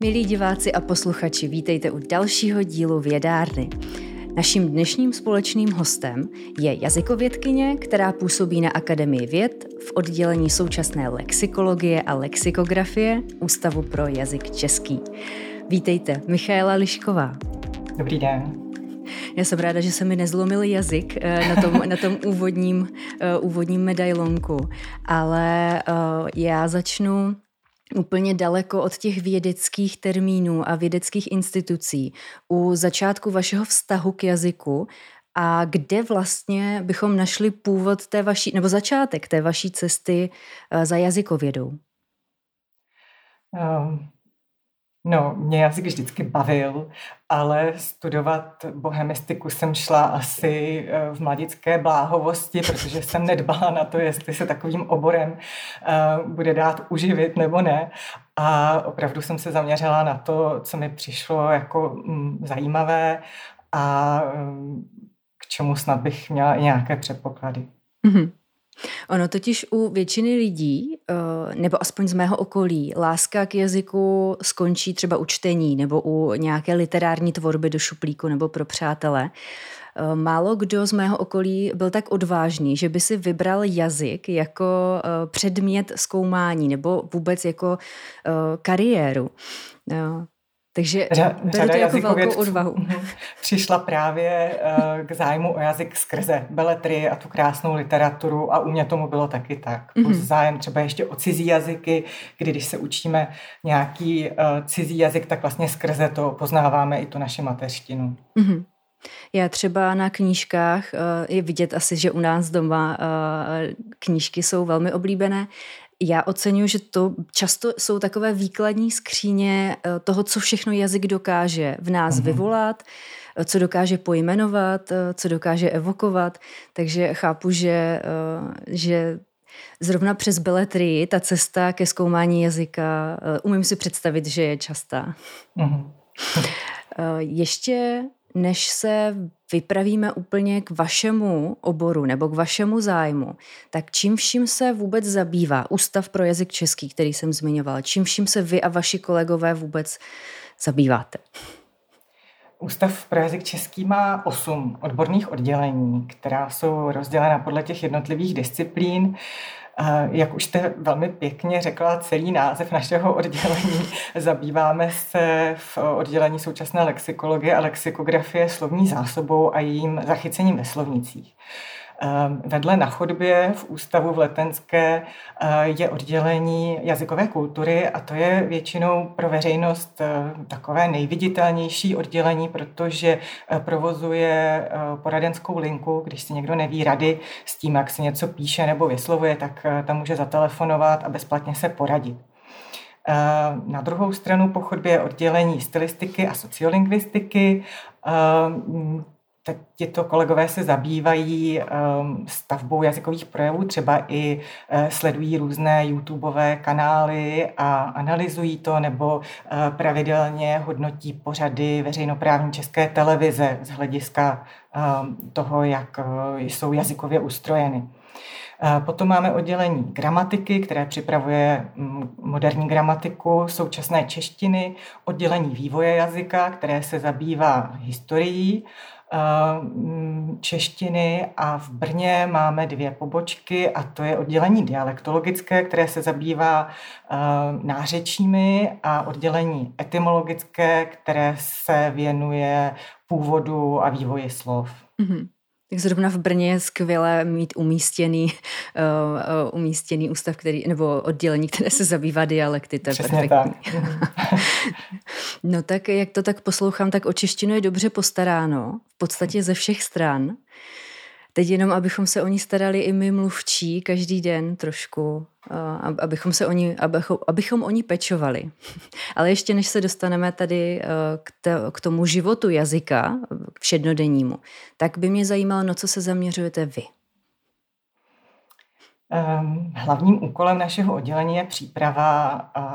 Milí diváci a posluchači, vítejte u dalšího dílu Vědárny. Naším dnešním společným hostem je jazykovědkyně, která působí na Akademii věd v oddělení současné lexikologie a lexikografie Ústavu pro jazyk český. Vítejte, Michaela Lišková. Dobrý den. Já jsem ráda, že se mi nezlomil jazyk eh, na tom, na tom úvodním, eh, úvodním medailonku, ale eh, já začnu úplně daleko od těch vědeckých termínů a vědeckých institucí u začátku vašeho vztahu k jazyku a kde vlastně bychom našli původ té vaší, nebo začátek té vaší cesty za jazykovědou? Um, No, mě jazyk vždycky bavil, ale studovat bohemistiku jsem šla asi eh, v mladické bláhovosti, protože jsem nedbala na to, jestli se takovým oborem eh, bude dát uživit nebo ne. A opravdu jsem se zaměřila na to, co mi přišlo jako mm, zajímavé a mm, k čemu snad bych měla i nějaké předpoklady. Mm-hmm. Ono totiž u většiny lidí, eh, nebo aspoň z mého okolí, láska k jazyku skončí třeba u čtení nebo u nějaké literární tvorby do šuplíku nebo pro přátele. Eh, málo kdo z mého okolí byl tak odvážný, že by si vybral jazyk jako eh, předmět zkoumání nebo vůbec jako kariéru. Takže beru to jako velkou odvahu. Přišla právě uh, k zájmu o jazyk skrze beletry a tu krásnou literaturu a u mě tomu bylo taky tak. Mm-hmm. zájem třeba ještě o cizí jazyky, kdy když se učíme nějaký uh, cizí jazyk, tak vlastně skrze to poznáváme i tu naši mateřštinu. Mm-hmm. Já třeba na knížkách, uh, je vidět asi, že u nás doma knížky jsou velmi oblíbené, já oceňuji, že to často jsou takové výkladní skříně eh, toho, co všechno jazyk dokáže v nás mm-hmm. vyvolat, eh, co dokáže pojmenovat, eh, co dokáže evokovat. Takže chápu, že, že zrovna přes beletrii ta cesta ke zkoumání jazyka, umím si představit, že je častá. Mm-hmm. Ještě než se vypravíme úplně k vašemu oboru nebo k vašemu zájmu, tak čím vším se vůbec zabývá Ústav pro jazyk český, který jsem zmiňovala, čím vším se vy a vaši kolegové vůbec zabýváte? Ústav pro jazyk český má osm odborných oddělení, která jsou rozdělena podle těch jednotlivých disciplín. Jak už jste velmi pěkně řekla, celý název našeho oddělení zabýváme se v oddělení současné lexikologie a lexikografie slovní zásobou a jejím zachycením ve slovnicích. Ehm, vedle na chodbě v ústavu v Letenské eh, je oddělení jazykové kultury a to je většinou pro veřejnost eh, takové nejviditelnější oddělení, protože eh, provozuje poradenskou linku, když si někdo neví rady s tím, jak se něco píše nebo vyslovuje, tak tam může zatelefonovat a bezplatně se poradit. Na druhou stranu po chodbě je oddělení stylistiky a sociolingvistiky. Tak těto kolegové se zabývají um, stavbou jazykových projevů, třeba i uh, sledují různé YouTubeové kanály a analyzují to, nebo uh, pravidelně hodnotí pořady veřejnoprávní české televize z hlediska um, toho, jak uh, jsou jazykově ustrojeny. Potom máme oddělení gramatiky, které připravuje mm, moderní gramatiku současné češtiny, oddělení vývoje jazyka, které se zabývá historií češtiny a v Brně máme dvě pobočky a to je oddělení dialektologické, které se zabývá nářečími a oddělení etymologické, které se věnuje původu a vývoji slov. Mm-hmm. Tak zrovna v Brně je skvělé mít umístěný, uh, uh, umístěný ústav, který, nebo oddělení, které se zabývá dialekty. To je Přesně perfektní. Tak. no tak, jak to tak poslouchám, tak o češtinu je dobře postaráno, v podstatě ze všech stran. Teď jenom, abychom se o ní starali i my mluvčí každý den trošku, abychom se o ní, abychom, abychom o ní pečovali. Ale ještě než se dostaneme tady k, te, k tomu životu jazyka, všednodennímu, tak by mě zajímalo, na co se zaměřujete vy. Ehm, hlavním úkolem našeho oddělení je příprava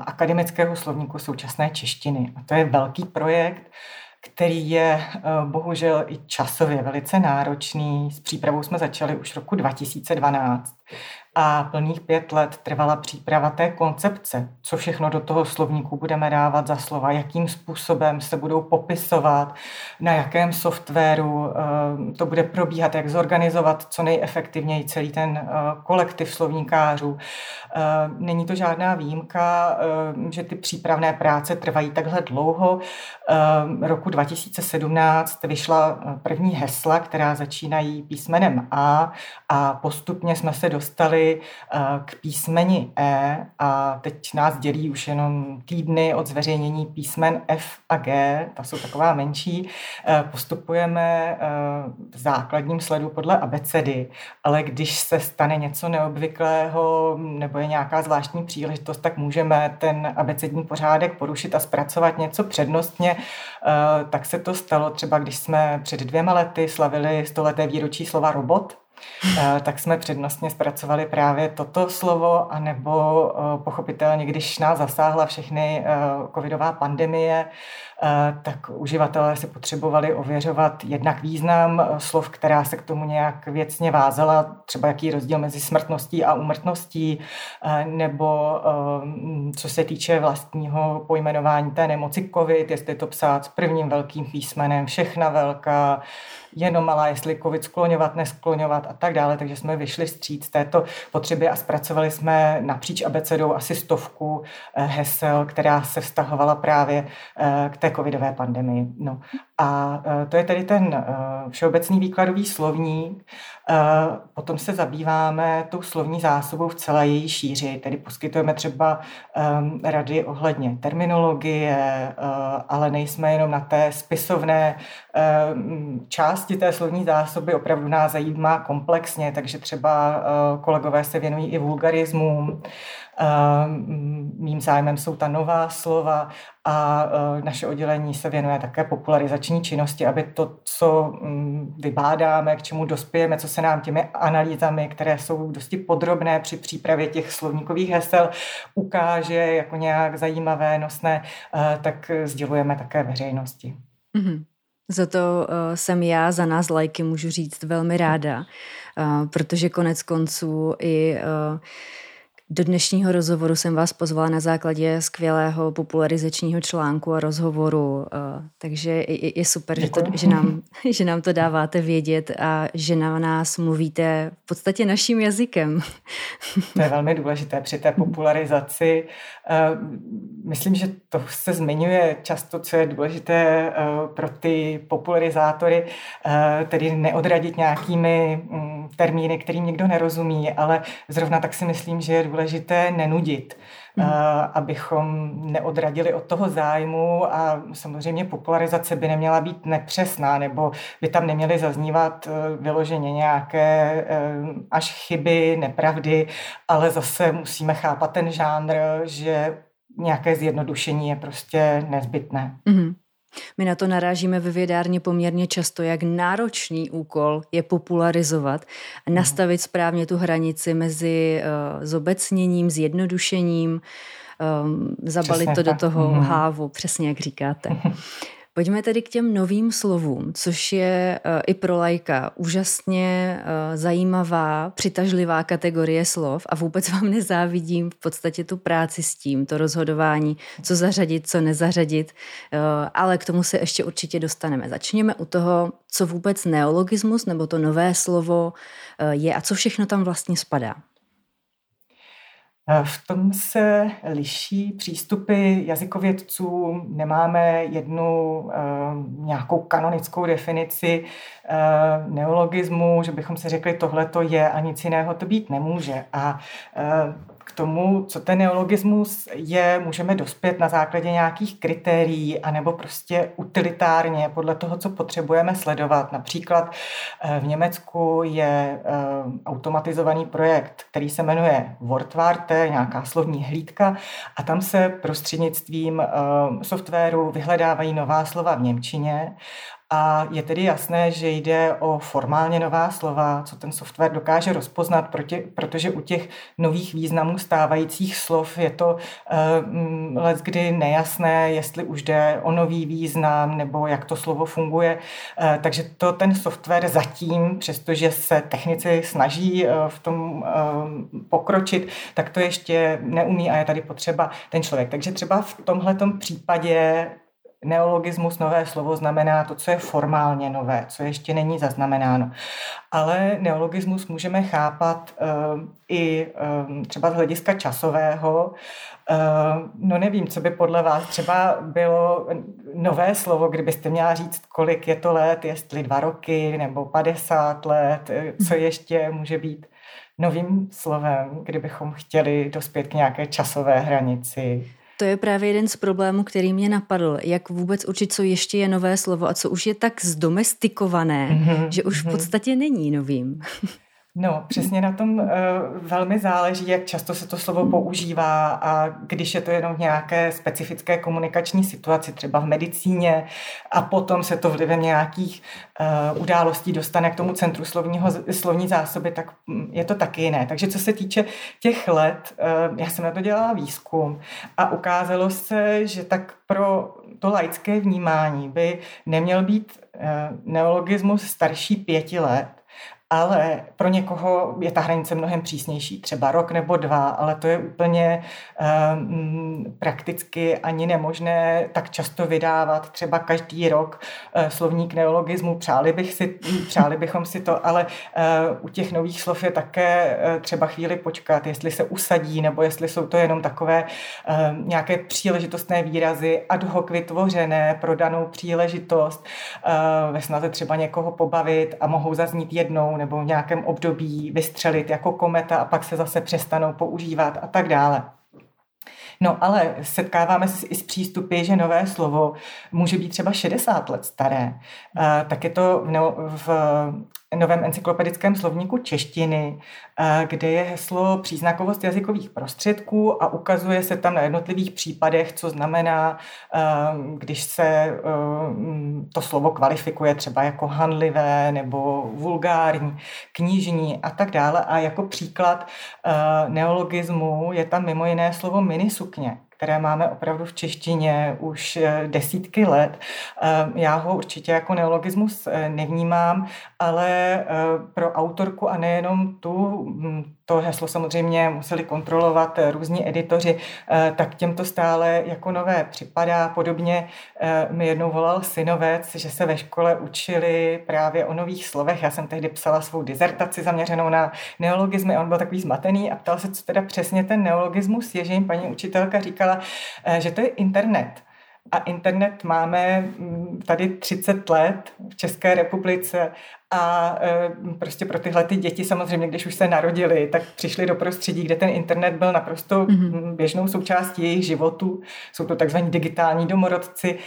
akademického slovníku současné češtiny. A to je velký projekt, který je eh, bohužel i časově velice náročný. S přípravou jsme začali už roku 2012 a plných pět let trvala příprava té koncepce, co všechno do toho slovníku budeme dávat za slova, jakým způsobem se budou popisovat, na jakém softwaru eh, to bude probíhat, jak zorganizovat co nejefektivněji celý ten eh, kolektiv slovníkářů. Eh, není to žádná výjimka, že ty přípravné práce trvají takhle dlouho. Roku 2017 vyšla první hesla, která začínají písmenem A a postupně jsme se dostali k písmeni E a teď nás dělí už jenom týdny od zveřejnění písmen F a G, ta jsou taková menší. Postupujeme v základním sledu podle abecedy, ale když se stane něco neobvyklého nebo je nějaká zvláštní příležitost, tak můžeme ten abecední pořádek porušit a zpracovat něco přednostně. Tak se to stalo třeba, když jsme před dvěma lety slavili stoleté výročí slova robot, Eh, tak jsme přednostně zpracovali právě toto slovo, anebo eh, pochopitelně, když nás zasáhla všechny eh, covidová pandemie, tak uživatelé si potřebovali ověřovat jednak význam slov, která se k tomu nějak věcně vázala, třeba jaký rozdíl mezi smrtností a umrtností, nebo co se týče vlastního pojmenování té nemoci COVID, jestli to psát s prvním velkým písmenem, všechna velká, jenom malá, jestli covid skloňovat, neskloňovat a tak dále. Takže jsme vyšli stříc této potřeby a zpracovali jsme napříč abecedou asi stovku eh, hesel, která se vztahovala právě eh, k té covidové pandemii. No. A eh, to je tedy ten všeobecný výkladový slovník. Potom se zabýváme tou slovní zásobou v celé její šíři, tedy poskytujeme třeba rady ohledně terminologie, ale nejsme jenom na té spisovné části té slovní zásoby opravdu nás zajímá komplexně, takže třeba kolegové se věnují i vulgarismům, Mým zájmem jsou ta nová slova a naše oddělení se věnuje také popularizační činnosti, aby to, co mm, vybádáme, k čemu dospějeme, co se nám těmi analýzami, které jsou dosti podrobné při přípravě těch slovníkových hesel, ukáže jako nějak zajímavé, nosné, tak sdělujeme také veřejnosti. Mm-hmm. Za to uh, jsem já, za nás lajky můžu říct velmi ráda, uh, protože konec konců i uh, do dnešního rozhovoru jsem vás pozvala na základě skvělého popularizačního článku a rozhovoru, eh, takže je super, že, to, že, nám, že nám to dáváte vědět a že na nás mluvíte v podstatě naším jazykem. To je velmi důležité při té popularizaci. Eh, myslím, že to se zmiňuje často, co je důležité eh, pro ty popularizátory, tedy neodradit nějakými mm, termíny, kterým někdo nerozumí, ale zrovna tak si myslím, že je důležité důležité nenudit, mm. abychom neodradili od toho zájmu a samozřejmě popularizace by neměla být nepřesná, nebo by tam neměly zaznívat eh, vyloženě nějaké eh, až chyby, nepravdy, ale zase musíme chápat ten žánr, že nějaké zjednodušení je prostě nezbytné. Mm. My na to narážíme ve vědárně poměrně často, jak náročný úkol je popularizovat a mhm. nastavit správně tu hranici mezi uh, zobecněním, zjednodušením, um, zabalit Přesně to tak. do toho mm. hávu, přesně jak říkáte. Pojďme tedy k těm novým slovům, což je uh, i pro lajka úžasně uh, zajímavá, přitažlivá kategorie slov a vůbec vám nezávidím v podstatě tu práci s tím, to rozhodování, co zařadit, co nezařadit, uh, ale k tomu se ještě určitě dostaneme. Začněme u toho, co vůbec neologismus nebo to nové slovo je a co všechno tam vlastně spadá. V tom se liší přístupy jazykovědců. Nemáme jednu uh, nějakou kanonickou definici uh, neologismu, že bychom si řekli, tohle to je a nic jiného to být nemůže. A k tomu, co ten neologismus je, můžeme dospět na základě nějakých kritérií anebo prostě utilitárně podle toho, co potřebujeme sledovat. Například eh, v Německu je eh, automatizovaný projekt, který se jmenuje Wortwarte, nějaká slovní hlídka a tam se prostřednictvím eh, softwaru vyhledávají nová slova v Němčině A je tedy jasné, že jde o formálně nová slova, co ten software dokáže rozpoznat, proti, protože u těch nových významů stávajících slov je to uh, let kdy nejasné, jestli už jde o nový význam nebo jak to slovo funguje. Uh, takže to ten software zatím, přestože se technici snaží uh, v tom pokročit, tak to ještě neumí a je tady potřeba ten člověk. Takže třeba v tomhle případě Neologismus, nové slovo, znamená to, co je formálně nové, co ještě není zaznamenáno. Ale neologismus můžeme chápat uh, i um, třeba z hlediska časového. Uh, no nevím, co by podle vás třeba bylo nové slovo, kdybyste měla říct, kolik je to let, jestli dva roky nebo 50 let, co ještě může být novým slovem, kdybychom chtěli dospět k nějaké časové hranici. To je právě jeden z problémů, který mě napadl. Jak vůbec určit, co ještě je nové slovo a co už je tak zdomestikované, mm-hmm, že už v mhm. podstatě není novým. No, přesně na tom uh, velmi záleží, jak často se to slovo používá a když je to jenom v nějaké specifické komunikační situaci, třeba v medicíně a potom se to vlivem nějakých uh, událostí dostane k tomu centru slovního, slovní zásoby, tak mm, je to taky jiné. Takže co se týče těch let, uh, já jsem na to dělala výzkum a ukázalo se, že tak pro to laické vnímání by neměl být neologismus starší pěti let, ale pro někoho je ta hranice mnohem přísnější, třeba rok nebo dva, ale to je úplně um, prakticky ani nemožné tak často vydávat třeba každý rok uh, slovník neologismu. Přáli, bych si, přáli bychom si to, ale uh, u těch nových slov je také uh, třeba chvíli počkat, jestli se usadí, nebo jestli jsou to jenom takové uh, nějaké příležitostné výrazy ad hoc vytvořené pro danou příležitost, uh, ve snaze třeba někoho pobavit a mohou zaznít jednou nebo v nějakém období vystřelit jako kometa a pak se zase přestanou používat a tak dále. No ale setkáváme se i s přístupy, že nové slovo může být třeba 60 let staré. Tak je to v, novém encyklopedickém slovníku češtiny, kde je heslo příznakovost jazykových prostředků a ukazuje se tam na jednotlivých případech, co znamená, když se to slovo kvalifikuje třeba jako hanlivé nebo vulgární, knižní a tak dále. A jako příklad neologismu je tam mimo jiné slovo minisukně, které máme opravdu v češtině už eh, desítky let. Eh, já ho určitě jako neologismus eh, nevnímám, ale pro autorku a nejenom tu, hm, to heslo samozřejmě museli kontrolovat různí editoři, tak těm to stále jako nové připadá. Podobně mi jednou volal synovec, že se ve škole učili právě o nových slovech. Já jsem tehdy psala svou dizertaci zaměřenou na neologismy a on byl takový zmatený a ptal se, co teda přesně ten neologismus je, že jim paní učitelka říkala, eh, že to je internet. A internet máme mm, tady 30 let v České republice a eh, prostě pro tyhle ty děti samozřejmě, když už se narodili, tak přišli do prostředí, kde ten internet byl naprosto mm-hmm. běžnou součástí jejich životu. Jsou to takzvaní digitální domorodci.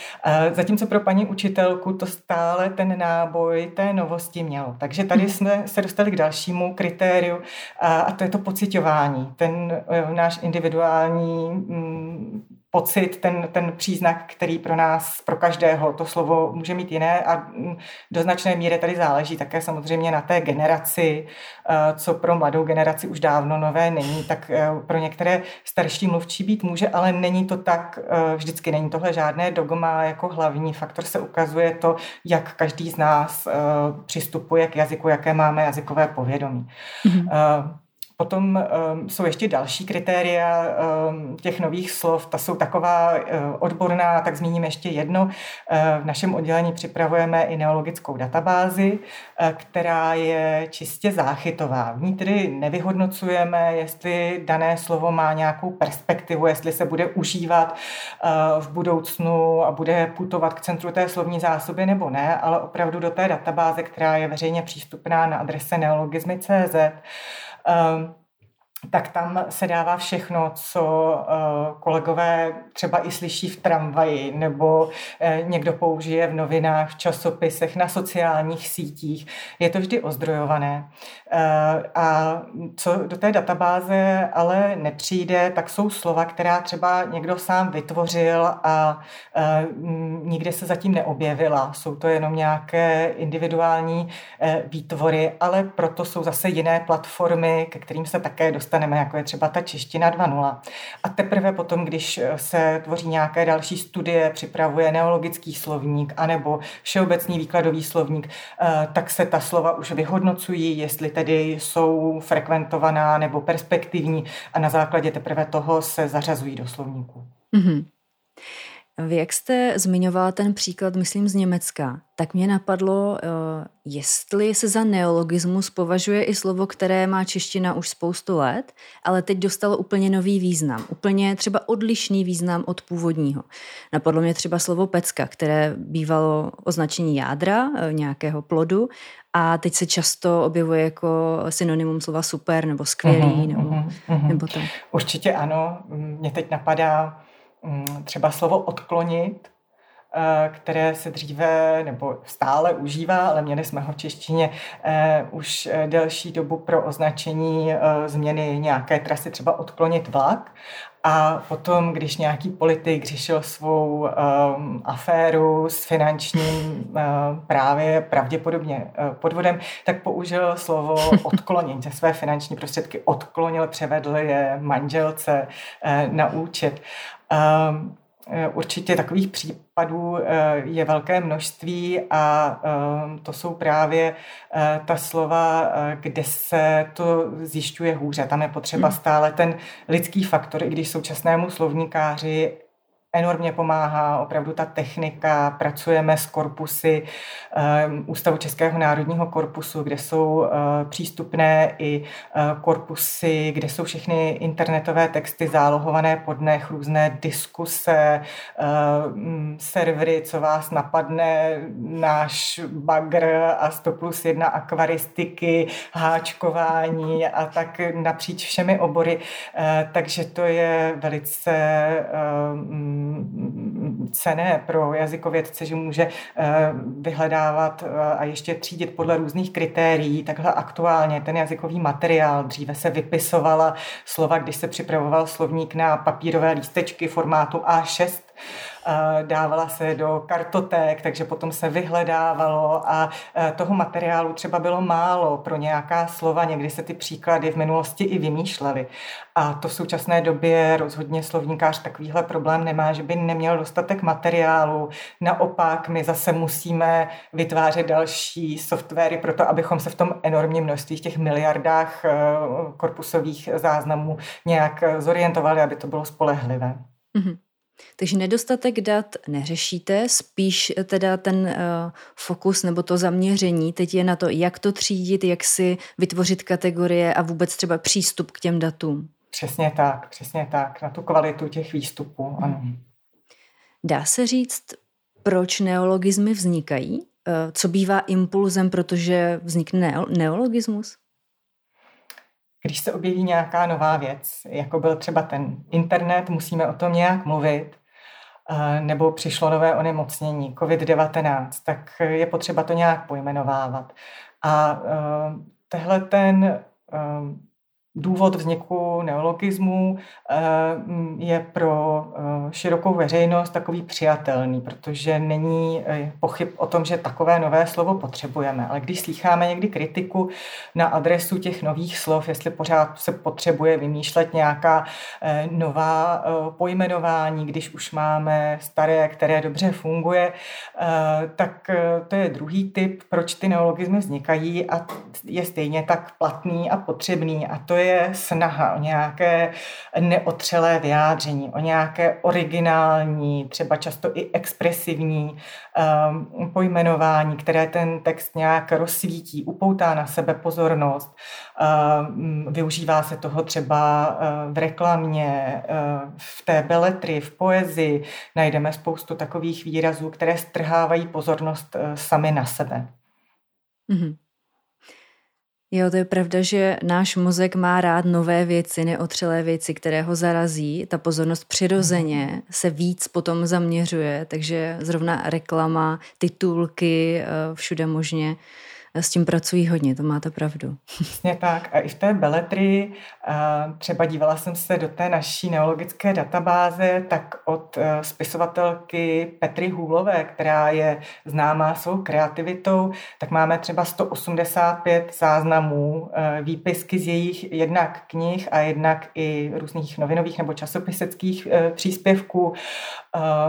Zatímco pro paní učitelku to stále ten náboj té novosti mělo. Takže tady mm-hmm. jsme se dostali k dalšímu kritériu a to je to pocitování. Ten eh, náš individuální pocit, ten, ten příznak, který pro nás, pro každého to slovo může mít jiné a mm, do značné míry tady záleží také samozřejmě na té generaci, eh, co pro mladou generaci už dávno nové není, tak eh, pro některé starší mluvčí být může, ale není to tak, eh, vždycky není tohle žádné dogma jako hlavní faktor, se ukazuje to, jak každý z nás přistupuje k jazyku, jaké máme jazykové povědomí. Mm-hmm. Potom um, jsou ještě další kritéria um, těch nových slov, ta jsou taková uh, odborná, tak zmíním ještě jedno. Uh, v našem oddělení připravujeme i neologickou databázi, uh, která je čistě záchytová. V ní tedy nevyhodnocujeme, jestli dané slovo má nějakou perspektivu, jestli se bude užívat uh, v budoucnu a bude putovat k centru té slovní zásoby nebo ne, ale opravdu do té databáze, která je veřejně přístupná na adrese neologismy.cz, Um, tak tam se dává všechno, co uh, kolegové třeba i slyší v tramvaji, nebo uh, někdo použije v novinách, v časopisech, na sociálních sítích. Je to vždy ozdrojované. Uh, a co do té databáze ale nepřijde, tak jsou slova, která třeba někdo sám vytvořil a nikde se zatím neobjevila. Jsou to jenom nějaké individuální výtvory, ale proto jsou zase jiné platformy, ke kterým se také dostaneme dostaneme, jako je třeba ta čeština 2.0. A teprve potom, když eh, se tvoří nějaké další studie, připravuje neologický slovník anebo všeobecný výkladový slovník, eh, tak se ta slova už vyhodnocují, jestli tedy jsou frekventovaná nebo perspektivní a na základě teprve toho se zařazují do slovníku. Mm-hmm. Vy, jak jste zmiňovala ten příklad, myslím, z Německa, tak mě napadlo, eh, jestli se za neologismus považuje i slovo, které má čeština už spoustu let, ale teď dostalo úplně nový význam, úplně třeba odlišný význam od původního. Napadlo mě třeba slovo pecka, které bývalo označení jádra eh, nějakého plodu a teď se často objevuje jako synonymum slova super nebo skvělý. Uh-huh, nebo, uh-huh. nebo to. Určitě ano. Mě teď napadá třeba slovo odklonit, eh, které se dříve nebo stále užívá, ale měli jsme ho v češtině eh, už eh, delší dobu pro označení změny nějaké trasy, třeba odklonit vlak. A potom, když nějaký politik řešil svou um, aféru s finančním uh, právě pravděpodobně uh, podvodem, tak použil slovo odklonit, že své finanční prostředky odklonil, převedl je manželce uh, na účet. Um, Určitě takových případů je velké množství a ehm, to jsou právě ta slova, kde se to zjišťuje hůře. Tam je potřeba hmm. stále ten lidský faktor, i když současnému slovníkáři enormně pomáhá opravdu ta technika. Pracujeme s korpusy um, Ústavu Českého národního korpusu, kde jsou uh, přístupné i uh, korpusy, kde jsou všechny internetové texty zálohované po dnech, různé diskuse, uh, servery, co vás napadne, náš bagr a 100 plus 1 akvaristiky, háčkování a tak napříč všemi obory. Takže to je velice uh, cené pro jazykovědce, že může eh, vyhledávat eh, a ještě třídit podle různých kritérií. Takhle aktuálně ten jazykový materiál, dříve se vypisovala slova, když se připravoval slovník na papírové lístečky formátu A6, dávala se do kartoték, takže potom se vyhledávalo a e, toho materiálu třeba bylo málo pro nějaká slova, někdy se ty příklady v minulosti i vymýšlely. A to v současné době rozhodně slovníkář takovýhle problém nemá, že by neměl dostatek materiálu. Naopak, my zase musíme vytvářet další softwary pro to, abychom se v tom enormním množství, těch miliardách e, korpusových záznamů nějak zorientovali, aby to bylo spolehlivé. Mm-hmm. Takže nedostatek dat neřešíte, spíš teda ten uh, fokus nebo to zaměření teď je na to, jak to třídit, jak si vytvořit kategorie a vůbec třeba přístup k těm datům. Přesně tak, přesně tak, na tu kvalitu těch výstupů, hmm. ano. Dá se říct, proč neologizmy vznikají? Uh, co bývá impulzem, protože vznikne neologismus? Když se objeví nějaká nová věc, jako byl třeba ten internet, musíme o tom nějak mluvit, eh, nebo přišlo nové onemocnění, COVID-19, tak je potřeba to nějak pojmenovávat. A eh, tehle ten eh, důvod vzniku neologismu eh, je pro eh, širokou veřejnost takový přijatelný, protože není eh, pochyb o tom, že takové nové slovo potřebujeme. Ale když slycháme někdy kritiku na adresu těch nových slov, jestli pořád se potřebuje vymýšlet nějaká nová pojmenování, když už máme staré, které dobře funguje, tak to je druhý typ, proč ty neologismy vznikají a je stejně tak platný a potřebný a to je je snaha o nějaké neotřelé vyjádření, o nějaké originální, třeba často i expresivní um, pojmenování, které ten text nějak rozsvítí, upoutá na sebe pozornost. Um, využívá se toho třeba uh, v reklamě, uh, v té beletry, v poezii. Najdeme spoustu takových výrazů, které strhávají pozornost uh, sami na sebe. Mm-hmm. Jo, to je pravda, že náš mozek má rád nové věci, neotřelé věci, které ho zarazí. Ta pozornost přirozeně mhm. se víc potom zaměřuje, takže zrovna reklama, titulky, eh, všude možně s tím pracují hodně, to máte pravdu. Přesně tak. A i v té beletrii, třeba dívala jsem se do té naší neologické databáze, tak od e, spisovatelky Petry Hůlové, která je známá svou kreativitou, tak máme třeba 185 záznamů, e, výpisky z jejich jednak knih a jednak i různých novinových nebo časopiseckých e, příspěvků.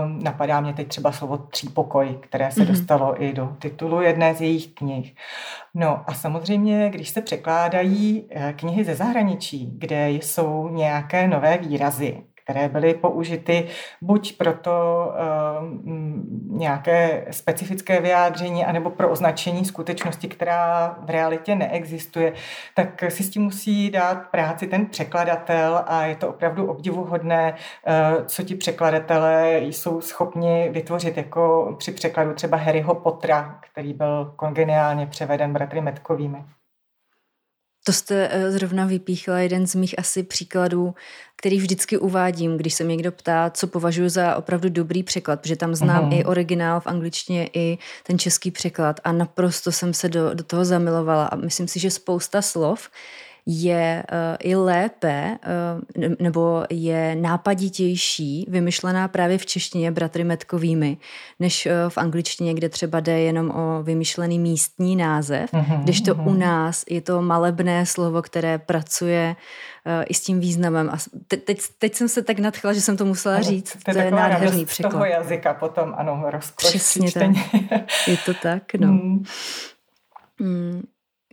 Napadá mě teď třeba slovo třípokoj, které se mm-hmm. dostalo i do titulu jedné z jejich knih. No a samozřejmě, když se překládají eh, knihy ze zahraničí, kde jsou nějaké nové výrazy, které byly použity buď pro to uh, nějaké specifické vyjádření, anebo pro označení skutečnosti, která v realitě neexistuje, tak si s tím musí dát práci ten překladatel a je to opravdu obdivuhodné, uh, co ti překladatelé jsou schopni vytvořit, jako při překladu třeba Harryho Pottera, který byl kongeniálně převeden bratry Metkovými. To jste eh, zrovna vypíchla jeden z mých asi příkladů, který vždycky uvádím, když se mě někdo ptá, co považuji za opravdu dobrý překlad, protože tam znám uh-huh. i originál v angličtině, i ten český překlad a naprosto jsem se do, do toho zamilovala a myslím si, že spousta slov je uh, i lépe uh, nebo je nápaditější, vymyšlená právě v češtině bratry Metkovými, než uh, v angličtině, kde třeba jde jenom o vymyšlený místní název, uh-huh, když to uh-huh. u nás je to malebné slovo, které pracuje i s tím významem. A te, teď, teď jsem se tak nadchla, že jsem to musela říct. To je, to je nádherný překlad. toho jazyka potom, ano, rozkoš Přesně tak. Je to tak, no. Mm. Mm.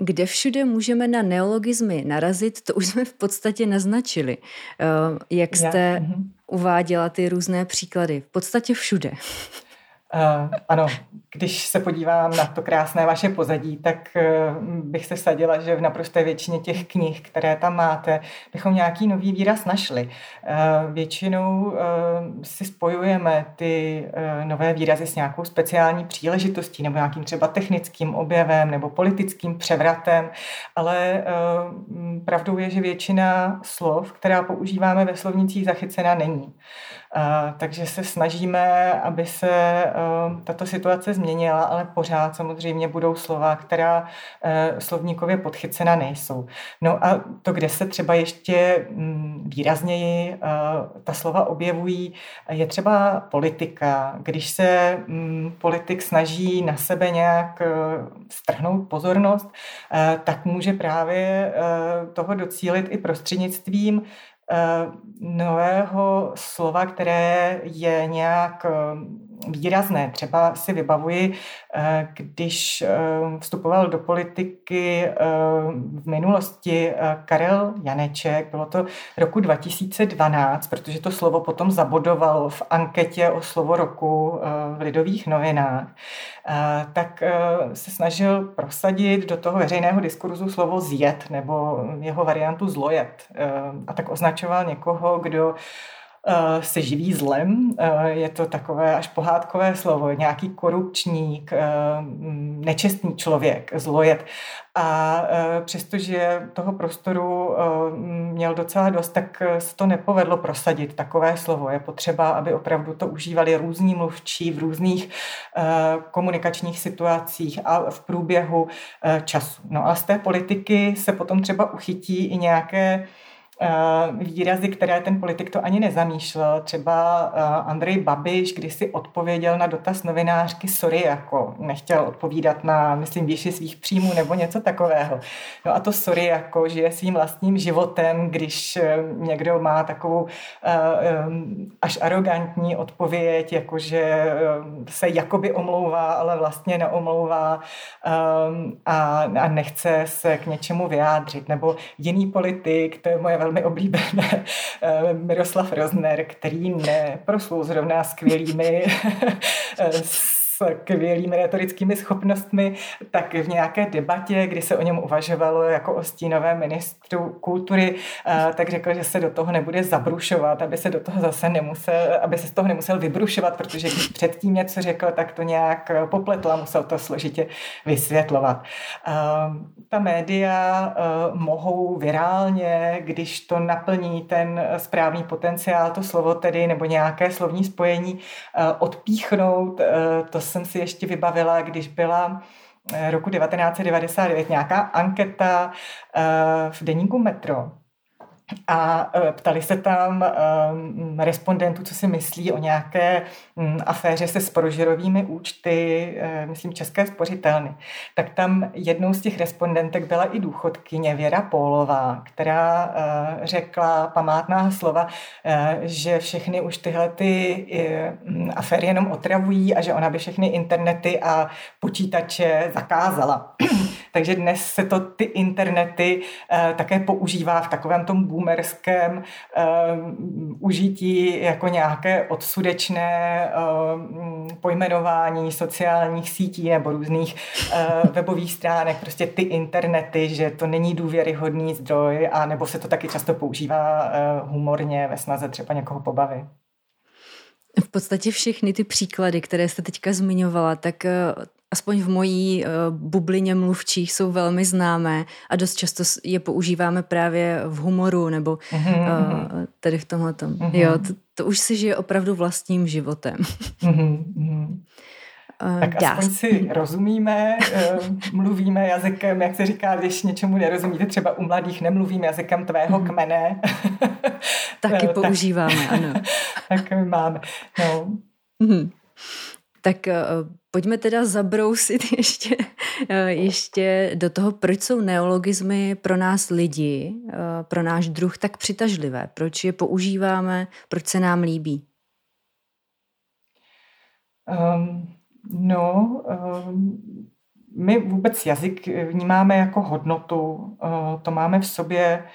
Kde všude můžeme na neologismy narazit, to už jsme v podstatě naznačili. Eh, jak jste mhm. uváděla ty různé příklady. V podstatě všude. Uh, ano, když se podívám na to krásné vaše pozadí, tak uh, bych se sadila, že v naprosté většině těch knih, které tam máte, bychom nějaký nový výraz našli. Uh, většinou uh, si spojujeme ty uh, nové výrazy s nějakou speciální příležitostí nebo nějakým třeba technickým objevem nebo politickým převratem, ale uh, pravdou je, že většina slov, která používáme ve slovnicích, zachycena není. Uh, takže se snažíme, aby se uh, tato situace změnila, ale pořád samozřejmě budou slova, která uh, slovníkově podchycena nejsou. No a to, kde se třeba ještě um, výrazněji ta slova objevují, je třeba politika. Když se um, politik snaží na sebe nějak strhnout pozornost, tak může právě toho docílit i prostřednictvím Eh, nového slova, které je nějak eh, výrazné. Třeba si vybavuji, eh, když vstupoval do politiky v minulosti Karel Janeček, bylo to roku 2012, protože to slovo potom zabodovalo v anketě o slovo roku v Lidových novinách, tak se snažil prosadit do toho veřejného diskurzu slovo zjet nebo jeho variantu zlojet a tak označoval někoho, kdo Eh, se živí zlem. Eh, je to takové až pohádkové slovo, nějaký korupčník, eh, nečestný člověk, zlojet. A přestože toho prostoru měl docela dost, tak se to nepovedlo prosadit takové slovo. Je potřeba, aby opravdu to užívali různí mluvčí v různých komunikačních situacích a v průběhu času. No a z té politiky se potom třeba uchytí i nějaké Eh, výrazy, které ten politik to ani nezamýšlel. Třeba eh, Andrej Babiš, když si odpověděl na dotaz novinářky, sorry, jako nechtěl odpovídat na, myslím, výši svých příjmů nebo něco takového. No a to sorry, jako žije svým vlastním životem, když eh, někdo má takovou až arrogantní odpověď, jakože se jakoby omlouvá, ale vlastně neomlouvá a nechce se k něčemu vyjádřit. Nebo jiný politik, to je moje velmi oblíbené, eh, Miroslav Rozner, který neproslul zrovna skvělými skvělými retorickými schopnostmi, tak v nějaké debatě, kdy se o něm uvažovalo jako o stínové ministru kultury, tak řekl, že se do toho nebude zabrušovat, aby se do toho zase nemusel, aby se z toho nemusel vybrušovat, protože když předtím něco řekl, tak to nějak popletl a musel to složitě vysvětlovat. Ta média mohou virálně, když to naplní ten správný potenciál, to slovo tedy, nebo nějaké slovní spojení, odpíchnout. To jsem si ještě vybavila, když byla eh, roku 1999 nějaká anketa eh, v deníku Metro, a e, ptali se tam um, respondentů, co si myslí o nějaké um, aféře se sprožirovými účty, uh, myslím České spořitelny. Tak tam jednou z těch respondentek byla i důchodkyně Věra Pólová, která uh, řekla památná slova, uh, že všechny už tyhle ty aféry jenom otravují a že ona by všechny internety a počítače zakázala. Takže dnes se to ty internety uh, také používá v takovém tom boomerském uh, užití jako nějaké odsudečné uh, pojmenování sociálních sítí nebo různých webových stránek, prostě ty internety, že to není důvěryhodný zdroj a nebo se to taky často používá humorně ve snaze třeba někoho pobavit. V podstatě všechny ty příklady, které jste teďka zmiňovala, tak aspoň v mojí uh, bublině mluvčích jsou velmi známé a dost často je používáme právě v humoru nebo uh, tady v tomhle. Mm-hmm. Jo, to, to už si žije opravdu vlastním životem. Mm-hmm. Uh, tak dá. aspoň si rozumíme, mluvíme jazykem, jak se říká, když něčemu nerozumíte, třeba u mladých nemluvím jazykem tvého mm. kmene. Taky používáme, ano. tak my máme. No. Mm. Tak uh, Pojďme teda zabrousit ještě, eh, ještě do toho, proč jsou neologismy pro nás lidi, eh, pro náš druh tak přitažlivé. Proč je používáme, proč se nám líbí? Um, no, um, my vůbec jazyk vnímáme jako hodnotu. Uh, to máme v sobě Eh,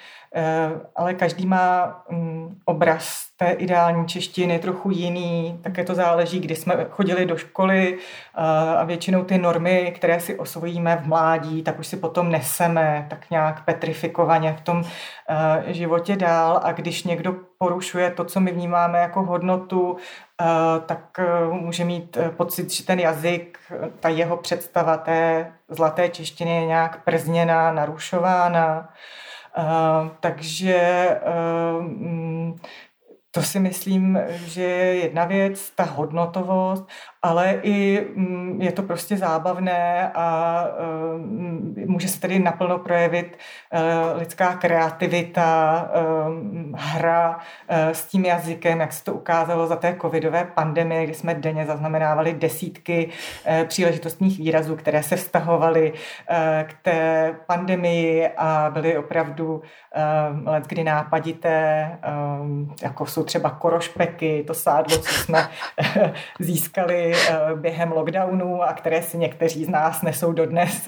ale každý má mm, obraz té ideální češtiny trochu jiný, také to záleží, kdy jsme chodili do školy eh, a většinou ty normy, které si osvojíme v mládí, tak už si potom neseme tak nějak petrifikovaně v tom eh, životě dál a když někdo porušuje to, co my vnímáme jako hodnotu, tak může mít pocit, že ten jazyk, ta jeho představa té zlaté češtiny je nějak przněná, narušována. Uh, takže uh, to si myslím, že je jedna věc, ta hodnotovost, ale i mm, je to prostě zábavné a mm, může se tedy naplno projevit eh, lidská kreativita, eh, hra eh, s tím jazykem, jak se to ukázalo za té covidové pandemie, kdy jsme denně zaznamenávali desítky příležitostných výrazů, které se vztahovaly k té pandemii a byly opravdu let kdy nápadité, jako jsou třeba korošpeky, to sádlo, co jsme získali Eh, během lockdownu a které si někteří z nás nesou dodnes.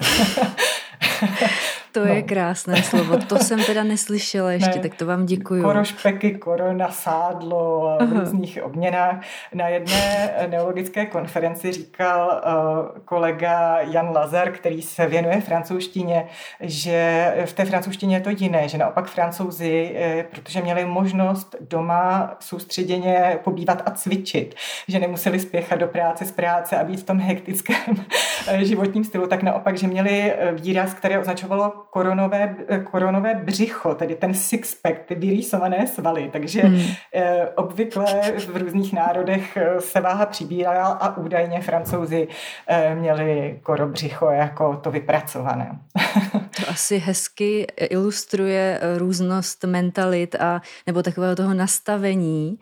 To no. je krásné slovo. To jsem teda neslyšela ještě, ne. tak to vám děkuju. Korošpeky, korona, sádlo v různých obměnách. Na jedné neologické konferenci říkal uh, kolega Jan Lazar, který se věnuje francouzštině, že v té francouzštině je to jiné, že naopak francouzi, eh, protože měli možnost doma soustředěně pobývat a cvičit, že nemuseli spěchat do práce z práce a být v tom hektickém životním stylu, tak naopak, že měli výraz, který označovalo koronové, koronové břicho, tedy ten six-pack, ty vyrýsované svaly. Takže hmm. eh, obvykle v různých národech eh, se váha přibírala a údajně francouzi eh, měli korobřicho jako to vypracované. to asi hezky ilustruje eh, různost mentalit a nebo takového toho nastavení,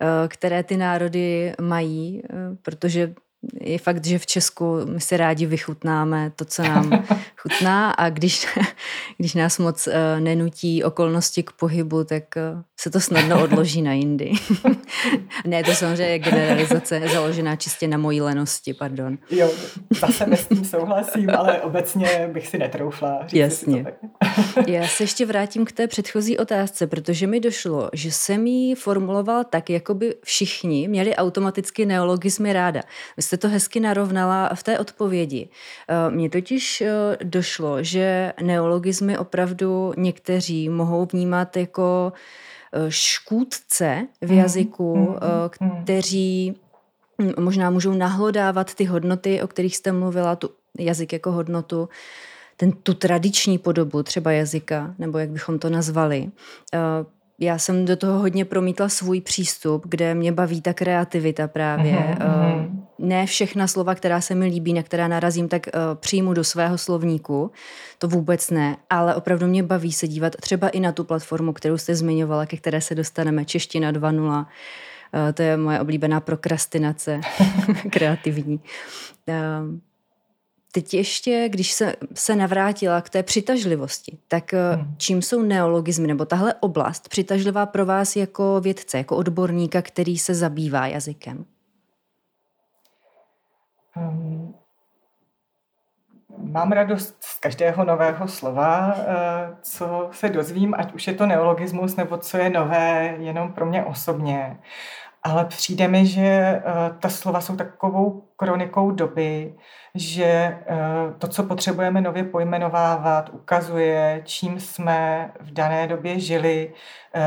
eh, které ty národy mají, eh, protože je fakt, že v Česku my si rádi vychutnáme to, co nám chutná a když, když nás moc uh, nenutí okolnosti k pohybu, tak uh, se to snadno odloží na jindy. ne, to samozřejmě je generalizace založená čistě na mojí lenosti, pardon. Jo, zase s tím souhlasím, ale obecně bych si netroufla. Jasně. Já se ještě vrátím k té předchozí otázce, protože mi došlo, že jsem ji formulovala tak, jako by všichni měli automaticky neologismy ráda. Vy jste to hezky narovnala v té odpovědi. Eh, mně totiž eh, došlo, že neologismy opravdu někteří mohou vnímat jako škůdce v jazyku, mhm, eh, mhm. kteří možná můžou nahlodávat ty hodnoty, o kterých jste mluvila, tu jazyk jako hodnotu, ten, tu tradiční podobu třeba jazyka, nebo jak bychom to nazvali. Eh, já jsem do toho hodně promítla svůj přístup, kde mě baví ta kreativita právě. Mm-hmm. Ne všechna slova, která se mi líbí, na která narazím, tak uh, přijmu do svého slovníku. To vůbec ne, ale opravdu mě baví se dívat třeba i na tu platformu, kterou jste zmiňovala, ke které se dostaneme, Čeština 2.0. Uh, to je moje oblíbená prokrastinace kreativní. Uh, Teď ještě, když se, se navrátila k té přitažlivosti, tak eh, hmm. čím jsou neologizmy, nebo tahle oblast přitažlivá pro vás jako vědce, jako odborníka, který se zabývá jazykem? Um, mám radost z každého nového slova, eh, co se dozvím, ať už je to neologismus, nebo co je nové jenom pro mě osobně. Ale přijde mi, že uh, ta slova jsou takovou kronikou doby, že eh, to, co potřebujeme nově pojmenovávat, ukazuje, čím jsme v dané době žili, eh,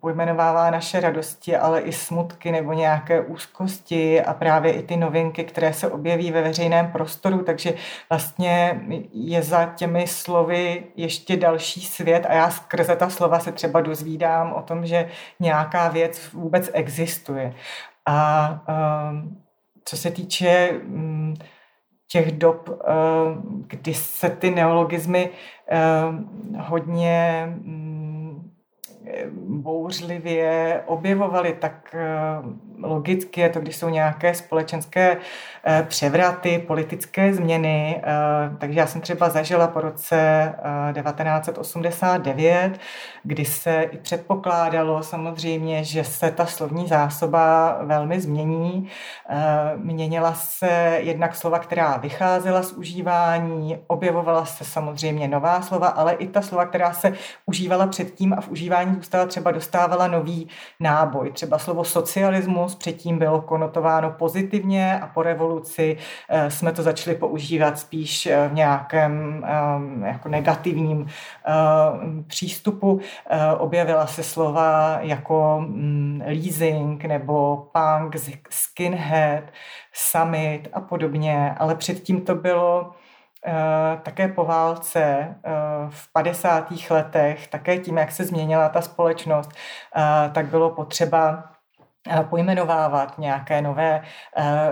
pojmenovává naše radosti, ale i smutky nebo nějaké úzkosti a právě i ty novinky, které se objeví ve veřejném prostoru, takže vlastně je za těmi slovy ještě další svět a já skrze ta slova se třeba dozvídám o tom, že nějaká věc vůbec existuje. A um, co se týče um, těch dob, eh, kdy se ty neologizmy eh, hodně mm, bouřlivě objevovaly, tak eh, logicky je to, když jsou nějaké společenské eh, převraty, politické změny. Eh, takže já jsem třeba zažila po roce 1989, kdy se i předpokládalo samozřejmě, že se ta slovní zásoba velmi změní. Měnila se jednak slova, která vycházela z užívání, objevovala se samozřejmě nová slova, ale i ta slova, která se užívala předtím a v užívání zůstala třeba dostávala nový náboj. Třeba slovo socialismus předtím bylo konotováno pozitivně a po revoluci eh, jsme to začali používat spíš eh, v nějakém eh, jako negativním přístupu. Objevila se slova jako mm, leasing nebo punk, skinhead, summit a podobně, ale předtím to bylo Eh, také po válce eh, v 50. letech, také tím, jak se změnila ta společnost, eh, tak bylo potřeba pojmenovávat nějaké nové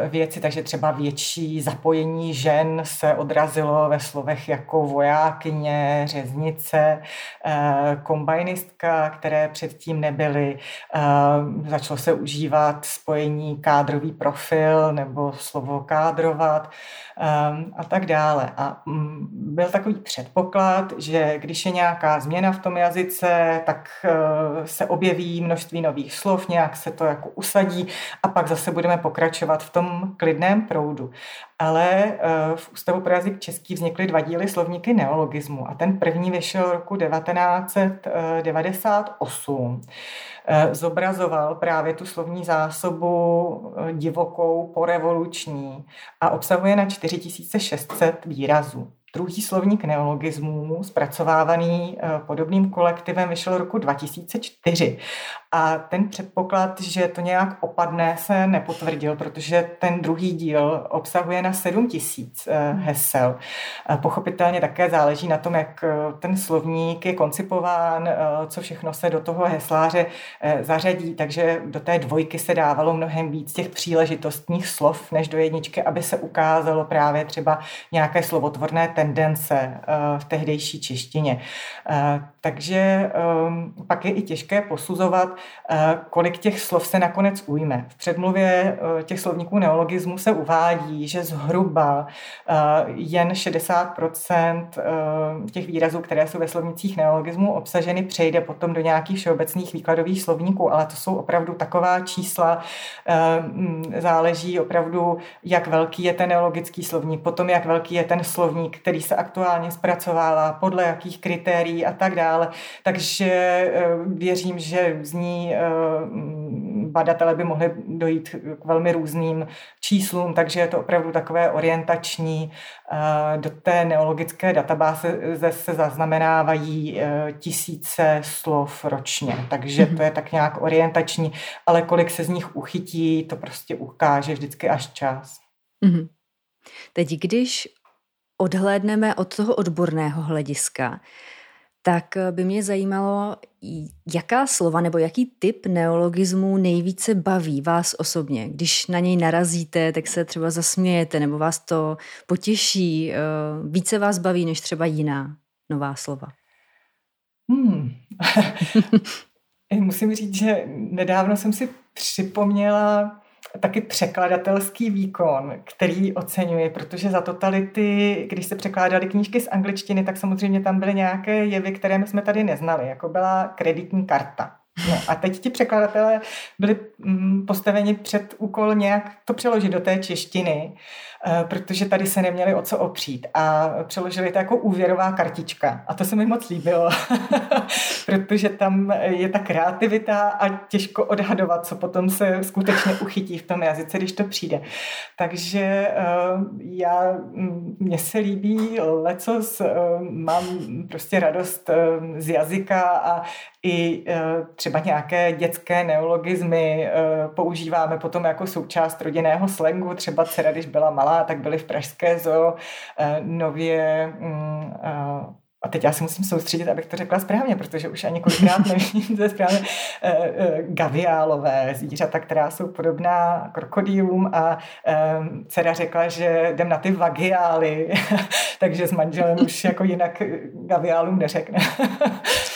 věci, takže třeba větší zapojení žen se odrazilo ve slovech jako vojákyně, řeznice, kombajnistka, které předtím nebyly. Začalo se užívat spojení kádrový profil nebo slovo kádrovat a tak dále. A mm, byl takový předpoklad, že když je nějaká změna v tom jazyce, tak se objeví množství nových slov, nějak se to jako usadí a pak zase budeme pokračovat v tom klidném proudu. Ale eh, v Ústavu pro jazyk český vznikly dva díly slovníky neologismu a ten první vyšel roku 1998. Eh, zobrazoval právě tu slovní zásobu eh, divokou, porevoluční a obsahuje na 4600 výrazů. Druhý slovník neologismů, zpracovávaný podobným kolektivem, vyšel roku 2004. A ten předpoklad, že to nějak opadne, se nepotvrdil, protože ten druhý díl obsahuje na 7 tisíc eh, hesel. Pochopitelně také záleží na tom, jak eh, ten slovník je koncipován, co všechno se do toho hesláře zařadí, takže do té dvojky se dávalo mnohem víc těch příležitostních slov, než do jedničky, aby se ukázalo právě třeba nějaké slovotvorné tendence eh, v tehdejší češtině. Eh, takže ehm, pak je i těžké posuzovat, kolik těch slov se nakonec ujme. V předmluvě těch slovníků neologismu se uvádí, že zhruba jen 60% těch výrazů, které jsou ve slovnicích neologismu obsaženy, přejde potom do nějakých všeobecných výkladových slovníků, ale to jsou opravdu taková čísla, záleží opravdu, jak velký je ten neologický slovník, potom jak velký je ten slovník, který se aktuálně zpracovává, podle jakých kritérií a tak dále. Takže eh, věřím, že z ní eh, badatele by mohli dojít k velmi různým číslům, takže je to opravdu takové orientační. Eh, do té neologické databáze se zaznamenávají tisíce slov ročně, takže to je tak nějak orientační, ale kolik se z nich uchytí, to prostě ukáže vždycky až čas. Mm-hmm. Teď, když odhlédneme od toho odborného hlediska, tak by mě zajímalo, jaká slova nebo jaký typ neologismů nejvíce baví vás osobně. Když na něj narazíte, tak se třeba zasmějete nebo vás to potěší, eh, více vás baví než třeba jiná nová slova. Hmm. Musím říct, že nedávno jsem si připomněla taky překladatelský výkon, který oceňuji, protože za totality, když se překládaly knížky z angličtiny, tak samozřejmě tam byly nějaké jevy, které my jsme tady neznali, jako byla kreditní karta. No a teď ti překladatelé byli mm, postaveni před úkol nějak to přeložit do té češtiny, protože tady se neměli o co opřít a přeložili to jako úvěrová kartička. A to se mi moc líbilo, protože tam je ta kreativita a těžko odhadovat, co potom se skutečně uchytí v tom jazyce, když to přijde. Takže eh, já, mm, mně se líbí lecos, eh, mám prostě radost z jazyka a i třeba nějaké dětské neologizmy eh, používáme potom jako součást rodinného slangu. Třeba dcera, když byla malá, tak byly v Pražské zoo eh, nově mm, eh, a teď já si musím soustředit, abych to řekla správně, protože už ani kolikrát nevím, to je správně, gaviálové zvířata, která jsou podobná krokodýlům a dcera řekla, že jdem na ty vagiály, takže s manželem už jako jinak gaviálům neřekne.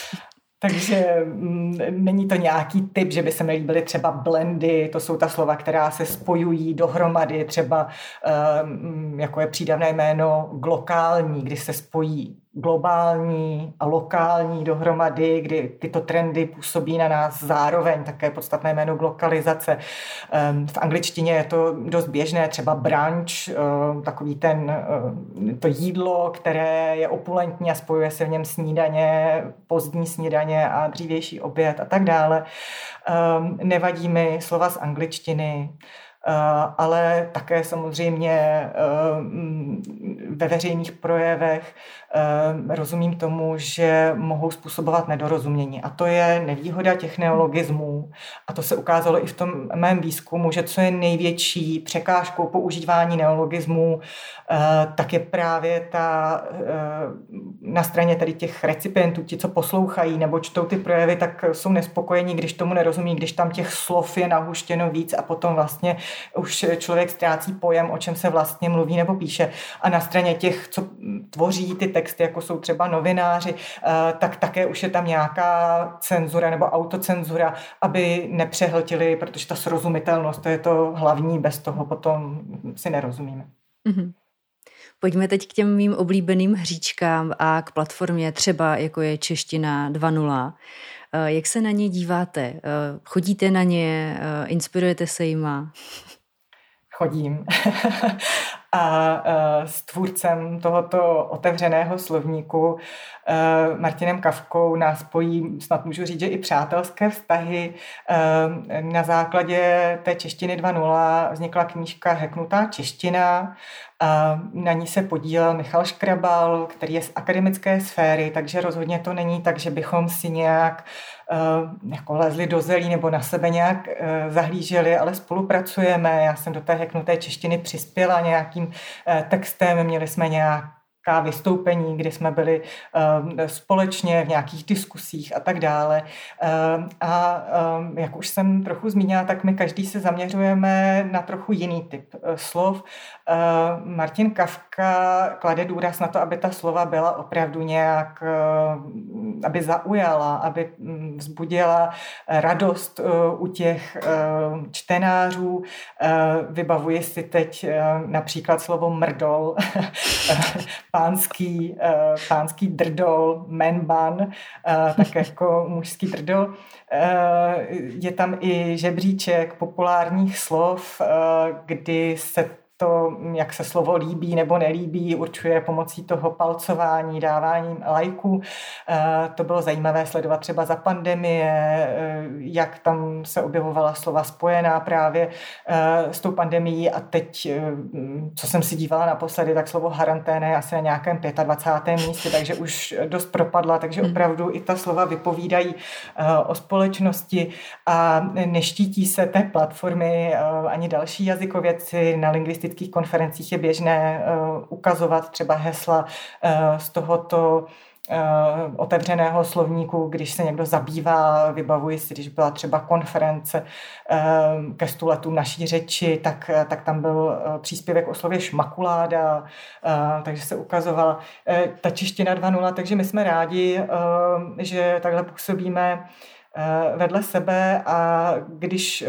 Takže mm, není to nějaký typ, že by se mi líbily třeba blendy, to jsou ta slova, která se spojují dohromady, třeba um, jako je přídavné jméno glokální, kdy se spojí globální a lokální dohromady, kdy tyto trendy působí na nás zároveň, také podstatné jméno glokalizace. Ehm, v angličtině je to dost běžné, třeba brunch, ehm, takový ten, ehm, to jídlo, které je opulentní a spojuje se v něm snídaně, pozdní snídaně a dřívější oběd a tak dále. Nevadí mi slova z angličtiny, ale také samozřejmě ve veřejných projevech Ehm, rozumím tomu, že mohou způsobovat nedorozumění. A to je nevýhoda těch neologismů. A to se ukázalo i v tom mém výzkumu, že co je největší překážkou používání neologismů, eh, tak je právě ta eh, na straně tady těch recipientů, ti, co poslouchají nebo čtou ty projevy, tak jsou nespokojení, když tomu nerozumí, když tam těch slov je nahuštěno víc a potom vlastně už člověk ztrácí pojem, o čem se vlastně mluví nebo píše. A na straně těch, co tvoří ty texty, jako jsou třeba novináři, eh, tak také už je tam nějaká cenzura nebo autocenzura, aby nepřehltili, protože ta srozumitelnost, to je to hlavní, bez toho potom si nerozumíme. Mm-hmm. Pojďme teď k těm mým oblíbeným hříčkám a k platformě třeba, jako je Čeština 2.0. Eh, jak se na ně díváte? Eh, chodíte na ně? Inspirujete se jima? Chodím. a s tvůrcem tohoto otevřeného slovníku Martinem Kavkou nás spojí, snad můžu říct, že i přátelské vztahy. Na základě té češtiny 2.0 vznikla knížka Heknutá čeština, na ní se podílel Michal Škrabal, který je z akademické sféry, takže rozhodně to není tak, že bychom si nějak uh, jako lezli do zelí nebo na sebe nějak uh, zahlíželi, ale spolupracujeme. Já jsem do té heknuté češtiny přispěla nějakým uh, textem, měli jsme nějak nějaká vystoupení, kdy jsme byli uh, společně v nějakých diskusích a tak dále. Uh, a uh, jak už jsem trochu zmínila, tak my každý se zaměřujeme na trochu jiný typ uh, slov. Martin Kafka klade důraz na to, aby ta slova byla opravdu nějak, aby zaujala, aby um, vzbudila radost uh, u těch čtenářů. Vybavuji si teď například slovo mrdol, pánský, uh, pánský drdol, menban, uh, tak jako mužský drdol. Uh, je tam i žebříček populárních slov, kdy se to, jak se slovo líbí nebo nelíbí, určuje pomocí toho palcování, dáváním lajků. Eh, to bylo zajímavé sledovat třeba za pandemie, eh, jak tam se objevovala slova spojená právě eh, s tou pandemií a teď, co jsem si dívala naposledy, tak slovo haranténa je asi na nějakém 25. místě, takže už dost propadla, takže hmm. opravdu i ta slova vypovídají o společnosti a neštítí se té platformy ani další jazykověci na lingvistice lingvistických konferencích je běžné uh, ukazovat třeba hesla uh, z tohoto uh, otevřeného slovníku, když se někdo zabývá, vybavuji si, když byla třeba konference ke stuletům naší řeči, tak, tak tam byl příspěvek o slově šmakuláda, takže se ukazovala ta čeština 2.0, takže my jsme rádi, že takhle působíme Eh, vedle sebe a když eh,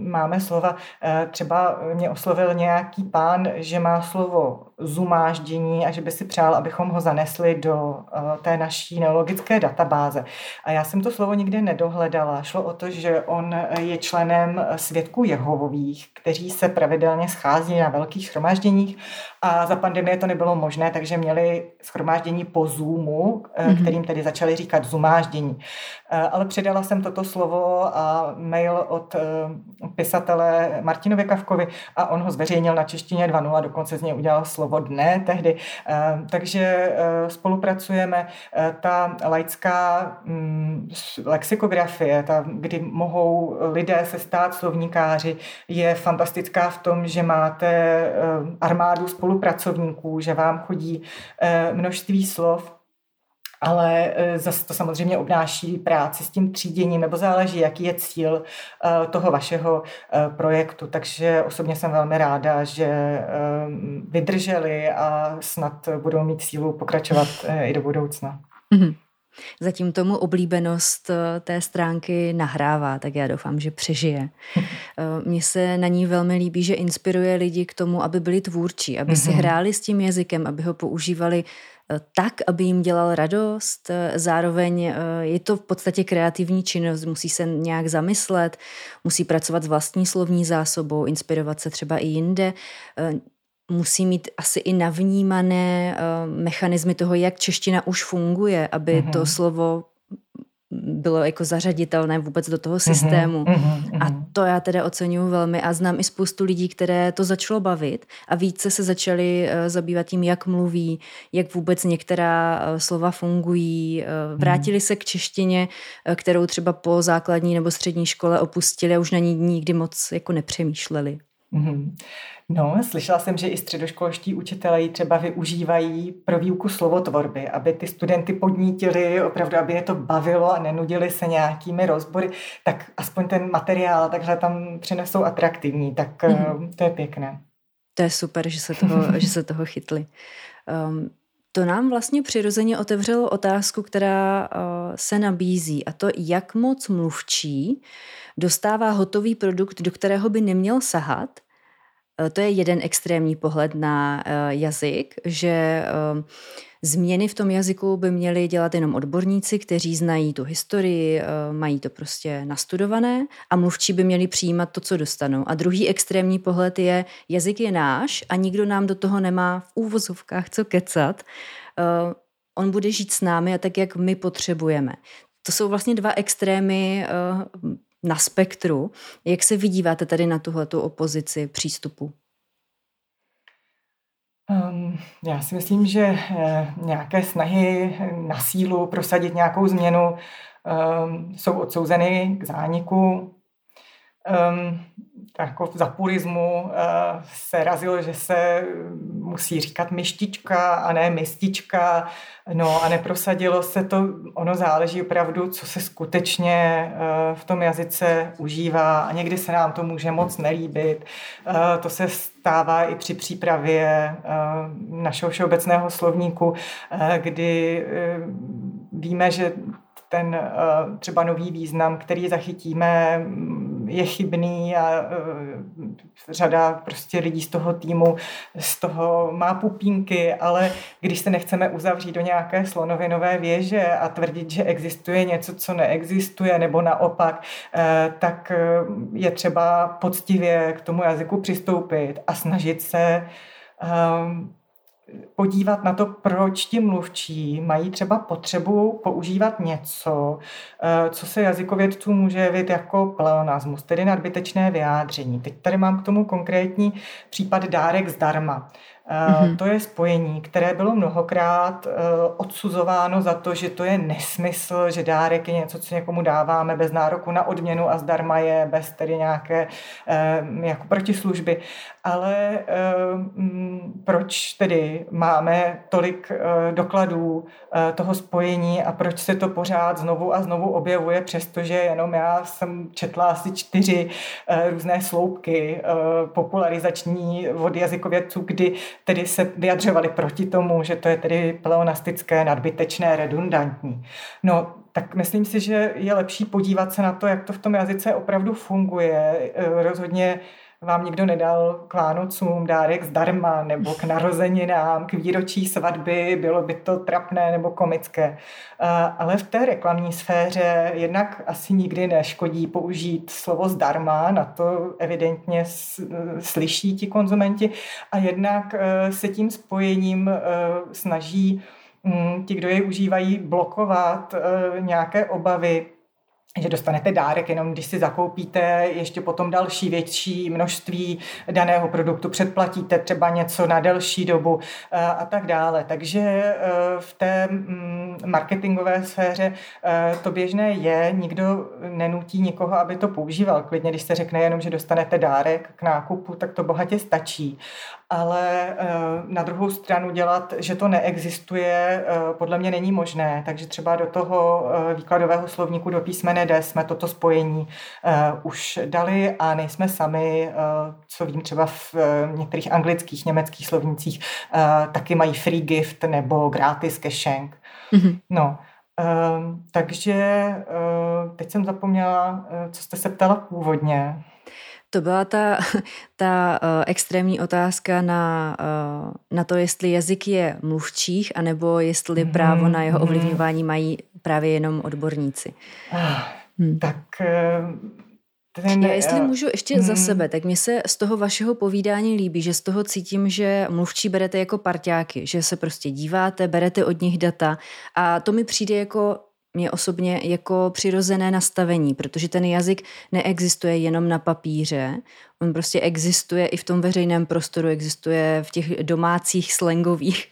máme slova, eh, třeba mě oslovil nějaký pán, že má slovo zumáždění a že by si přál, abychom ho zanesli do té naší neologické databáze. A já jsem to slovo nikdy nedohledala. Šlo o to, že on je členem svědků Jehovových, kteří se pravidelně schází na velkých shromážděních a za pandemie to nebylo možné, takže měli schromáždění po Zoomu, mm-hmm. kterým tedy začali říkat zumáždění. Ale předala jsem toto slovo a mail od eh, pisatele Martinovi Kavkovi a on ho zveřejnil na češtině 2.0, dokonce z něj udělal slovo dne tehdy. Eh, takže eh, spolupracujeme. Ta laická mm, lexikografie, ta, kdy mohou lidé se stát slovníkáři, je fantastická v tom, že máte armádu spolupracovníků, že vám chodí množství slov, ale e, zase to samozřejmě obnáší práci s tím tříděním, nebo záleží, jaký je cíl e, toho vašeho e, projektu. Takže osobně jsem velmi ráda, že vydrželi a snad budou mít sílu pokračovat i do budoucna. Mm-hmm. Zatím tomu oblíbenost té stránky nahrává, tak já doufám, že přežije. Mně se na ní velmi líbí, že inspiruje lidi k tomu, aby byli tvůrčí, aby si mhm. hráli s tím jazykem, aby ho používali tak, aby jim dělal radost. Zároveň eh, je to v podstatě kreativní činnost, musí se nějak zamyslet, musí pracovat s vlastní slovní zásobou, inspirovat se třeba i jinde eh, musí mít asi i navnímané uh, mechanismy toho, jak čeština už funguje, aby mm-hmm. to slovo bylo jako zařaditelné vůbec do toho mhm, systému. Mm-hmm, A to já teda oceňuji velmi a znám i spoustu lidí, které to začalo bavit a více se začali uh, zabývat tím, jak mluví, jak vůbec některá uh, slova fungují. Uh, vrátili mm-hmm. se k češtině, kterou třeba po základní nebo střední škole opustili a už na ní nikdy moc jako nepřemýšleli. Mm-hmm. No, slyšela jsem, že i středoškolští učitelé ji třeba využívají pro výuku slovotvorby, aby ty studenty podnítili, opravdu, aby je to bavilo a nenudili se nějakými rozbory, tak aspoň ten materiál takhle tam přinesou atraktivní, tak mm-hmm. to je pěkné. To je super, že se toho, že se toho chytli. Um, to nám vlastně přirozeně otevřelo otázku, která uh, se nabízí, a to, jak moc mluvčí dostává hotový produkt, do kterého by neměl sahat, Eh, to je jeden extrémní pohled na eh, jazyk, že eh, změny v tom jazyku by měli dělat jenom odborníci, kteří znají tu historii, mají to prostě nastudované a mluvčí by měli přijímat to, co dostanou. A druhý extrémní pohled je, jazyk je náš a nikdo nám do toho nemá v úvozovkách co kecat. On bude žít s námi a tak, jak my potřebujeme. To jsou vlastně dva extrémy na spektru. Jak se vydíváte tady na tuhletu opozici přístupu? Um, já si myslím, že eh, nějaké snahy na sílu prosadit nějakou změnu um, jsou odsouzeny k zániku. Um, jako za purismu se razilo, že se musí říkat myštička a ne mistička, no a neprosadilo se to, ono záleží opravdu, co se skutečně v tom jazyce užívá. A někdy se nám to může moc nelíbit. To se stává i při přípravě našeho všeobecného slovníku, kdy víme, že ten eh, třeba nový význam, který zachytíme, je chybný a eh, řada prostě lidí z toho týmu z toho má pupínky, ale když se nechceme uzavřít do nějaké slonovinové věže a tvrdit, že existuje něco, co neexistuje, nebo naopak, eh, tak je třeba poctivě k tomu jazyku přistoupit a snažit se podívat na to, proč ti mluvčí mají třeba potřebu používat něco, eh, co se jazykovědců může jevit jako pleonasmus, tedy nadbytečné vyjádření. Teď tady mám k tomu konkrétní případ dárek zdarma. Mm-hmm. To je spojení, které bylo mnohokrát eh, odsuzováno za to, že to je nesmysl, že dárek je něco, co někomu dáváme bez nároku na odměnu a zdarma je bez tedy nějaké eh, jako protislužby. Ale mm, proč tedy máme tolik dokladů toho spojení a proč se to pořád znovu a znovu objevuje, přestože jenom já jsem četla asi čtyři různé sloupky popularizační od jazykovědců, kdy tedy se vyjadřovali proti tomu, že to je tedy pleonastické, nadbytečné, redundantní. No, tak myslím si, že je lepší podívat se na to, jak to v tom jazyce opravdu funguje. Rozhodně vám nikdo nedal k Vánocům dárek zdarma nebo k narozeninám, k výročí svatby, bylo by to trapné nebo komické. Ale v té reklamní sféře jednak asi nikdy neškodí použít slovo zdarma, na to evidentně slyší ti konzumenti a jednak e, se tím spojením snaží mm, ti, kdo je užívají, blokovat nějaké obavy že dostanete dárek jenom když si zakoupíte ještě potom další větší množství daného produktu, předplatíte třeba něco na delší dobu eh, a tak dále. Takže eh, v té mm, marketingové sféře eh, to běžné je, nikdo nenutí nikoho, aby to používal. Klidně, když se řekne jenom, že dostanete dárek k nákupu, tak to bohatě stačí ale eh, na druhou stranu dělat, že to neexistuje, eh, podle mě není možné. Takže třeba do toho eh, výkladového slovníku do písmene D jsme toto spojení už dali a nejsme sami, co vím třeba v některých anglických, německých slovnicích, taky mají free gift nebo gratis caching. Mm-hmm. No, takže teď jsem zapomněla, co jste se ptala původně. To byla ta, ta uh, extrémní otázka na, uh, na to, jestli jazyk je mluvčích, anebo jestli mm, právo na jeho mhm. ovlivňování mají právě jenom odborníci. Hmm. Tak ten, Já jestli můžu ještě hmm. za mhm. sebe, tak mně se z toho vašeho povídání líbí, že z toho cítím, že mluvčí berete jako parťáky, že se prostě díváte, berete od nich data a to mi přijde jako mě osobně jako přirozené nastavení, protože ten jazyk neexistuje jenom na papíře, on prostě existuje i v tom veřejném prostoru, existuje v těch domácích slangových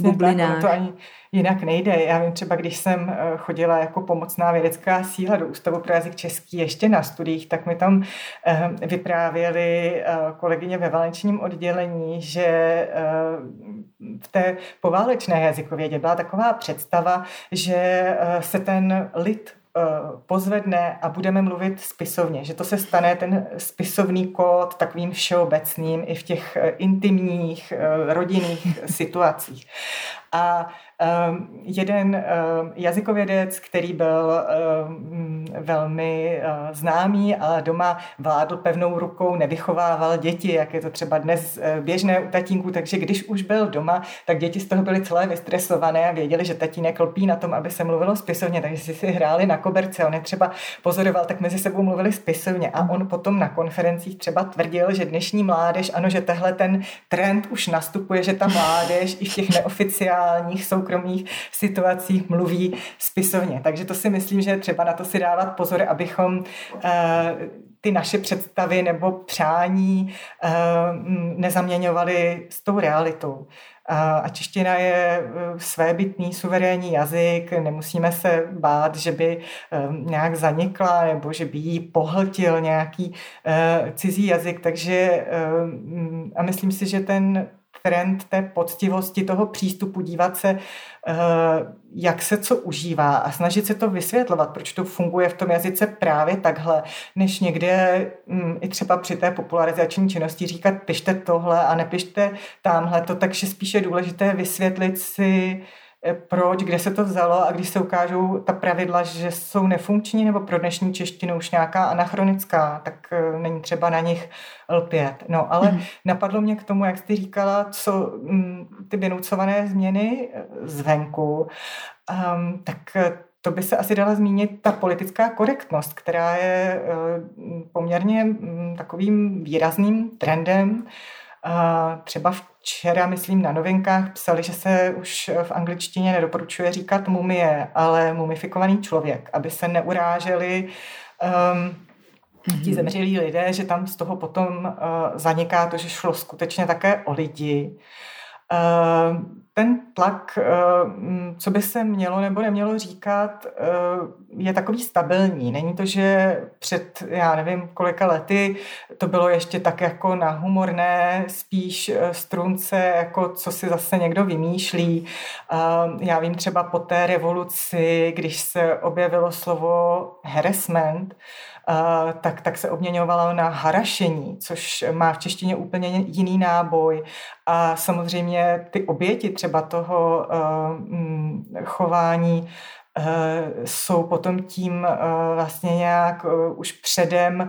bublinách. Tak, to ani jinak nejde. Já vím třeba, když jsem eh, chodila jako pomocná vědecká síla do Ústavu pro jazyk český ještě na studiích, tak mi tam eh, vyprávěli eh, kolegyně ve valenčním oddělení, že v té poválečné jazykovědě byla taková představa, že se ten lid pozvedne a budeme mluvit spisovně, že to se stane ten spisovný kód takovým všeobecným i v těch intimních rodinných situacích. A jeden um, jazykovědec, který byl um, velmi uh, známý a doma vládl pevnou rukou, nevychovával děti, jak je to třeba dnes uh, běžné u tatínků, takže když už byl doma, tak děti z toho byly celé vystresované a věděli, že tatínek lpí na tom, aby se mluvilo spisovně, takže si si hráli na koberce. On je třeba pozoroval, tak mezi sebou mluvili spisovně a on potom na konferencích třeba tvrdil, že dnešní mládež, ano, že tehle ten trend už nastupuje, že ta mládež i v těch neoficiálních soukromých situacích mluví spisovně. Takže to si myslím, že je třeba na to si dávat pozor, abychom eh, ty naše představy nebo přání nezaměňovaly s tou realitou. A čeština je svébytný, suverénní jazyk, nemusíme se bát, že by nějak zanikla nebo že by jí pohltil nějaký cizí jazyk, takže a myslím si, že ten trend té poctivosti, toho přístupu, dívat se, eh, jak se co užívá a snažit se to vysvětlovat, proč to funguje v tom jazyce právě takhle, než někde mm, i třeba při té popularizační činnosti říkat, pište tohle a nepište tamhle to, takže spíše je důležité vysvětlit si, proč, kde se to vzalo a když se ukážou ta pravidla, že jsou nefunkční nebo pro dnešní češtinu už nějaká anachronická, tak eh, není třeba na nich lpět. No, ale mm. napadlo mě k tomu, jak jsi říkala, co mm, ty vynucované změny eh, zvenku, um, tak to by se asi dala zmínit ta politická korektnost, která je poměrně mm, takovým výrazným trendem. Třeba včera, myslím, na novinkách psali, že se už v angličtině nedoporučuje říkat mumie, ale mumifikovaný člověk, aby se neuráželi um, ti zemřelí lidé, že tam z toho potom uh, zaniká to, že šlo skutečně také o lidi. Uh, ten tlak, eh, co by se mělo nebo nemělo říkat, eh, je takový stabilní. Není to, že před, já nevím, kolika lety to bylo ještě tak jako na humorné, spíš eh, strunce, jako co si zase někdo vymýšlí. Já vím třeba po té revoluci, když se objevilo slovo harassment, tak, tak se obměňovalo na harašení, což má v češtině úplně jiný náboj. A samozřejmě ty oběti třeba toho uh, chování Eh, jsou potom tím eh, vlastně nějak eh, už předem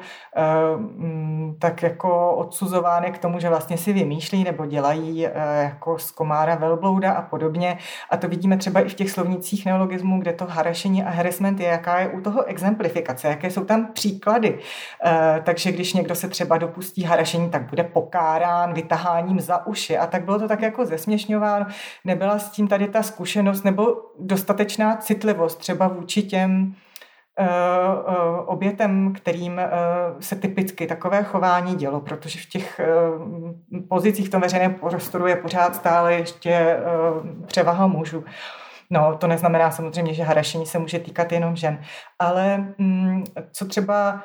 mm, tak jako odsuzovány k tomu, že vlastně si vymýšlí nebo dělají jako z komára velblouda a podobně. A to vidíme třeba i v těch slovnicích neologismů, kde to harašení a harassment je, jaká je u toho exemplifikace, jaké jsou tam příklady. Takže když někdo se třeba dopustí harašení, tak bude pokárán vytaháním za uši. A tak bylo to tak jako zesměšňováno. Nebyla s tím tady ta zkušenost nebo dostatečná citlivost citlivost třeba vůči těm eh, eh, obětem, kterým eh, se typicky takové chování dělo, protože v těch pozicích v tom veřejném prostoru je pořád stále ještě převaha mužů. No, to neznamená samozřejmě, že harašení se může týkat jenom žen, ale mm, co třeba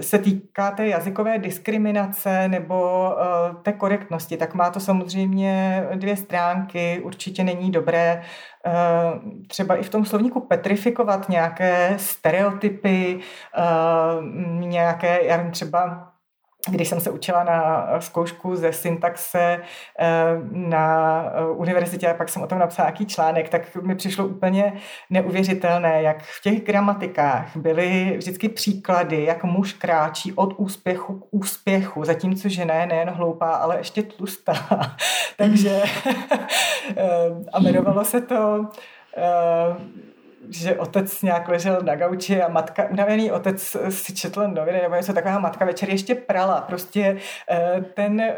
se týká té jazykové diskriminace nebo uh, té korektnosti, tak má to samozřejmě dvě stránky. Určitě není dobré uh, třeba i v tom slovníku petrifikovat nějaké stereotypy, uh, nějaké, já vím, třeba když jsem se učila na zkoušku ze syntaxe eh, na univerzitě a pak jsem o tom napsala nějaký článek, tak mi přišlo úplně neuvěřitelné, jak v těch gramatikách byly vždycky příklady, jak muž kráčí od úspěchu k úspěchu, zatímco žena je nejen hloupá, ale ještě tlustá. Takže eh, a jmenovalo se to eh, že otec nějak ležel na gauči a matka, unavený otec si četl noviny nebo něco taková matka večer ještě prala. Prostě eh, ten eh,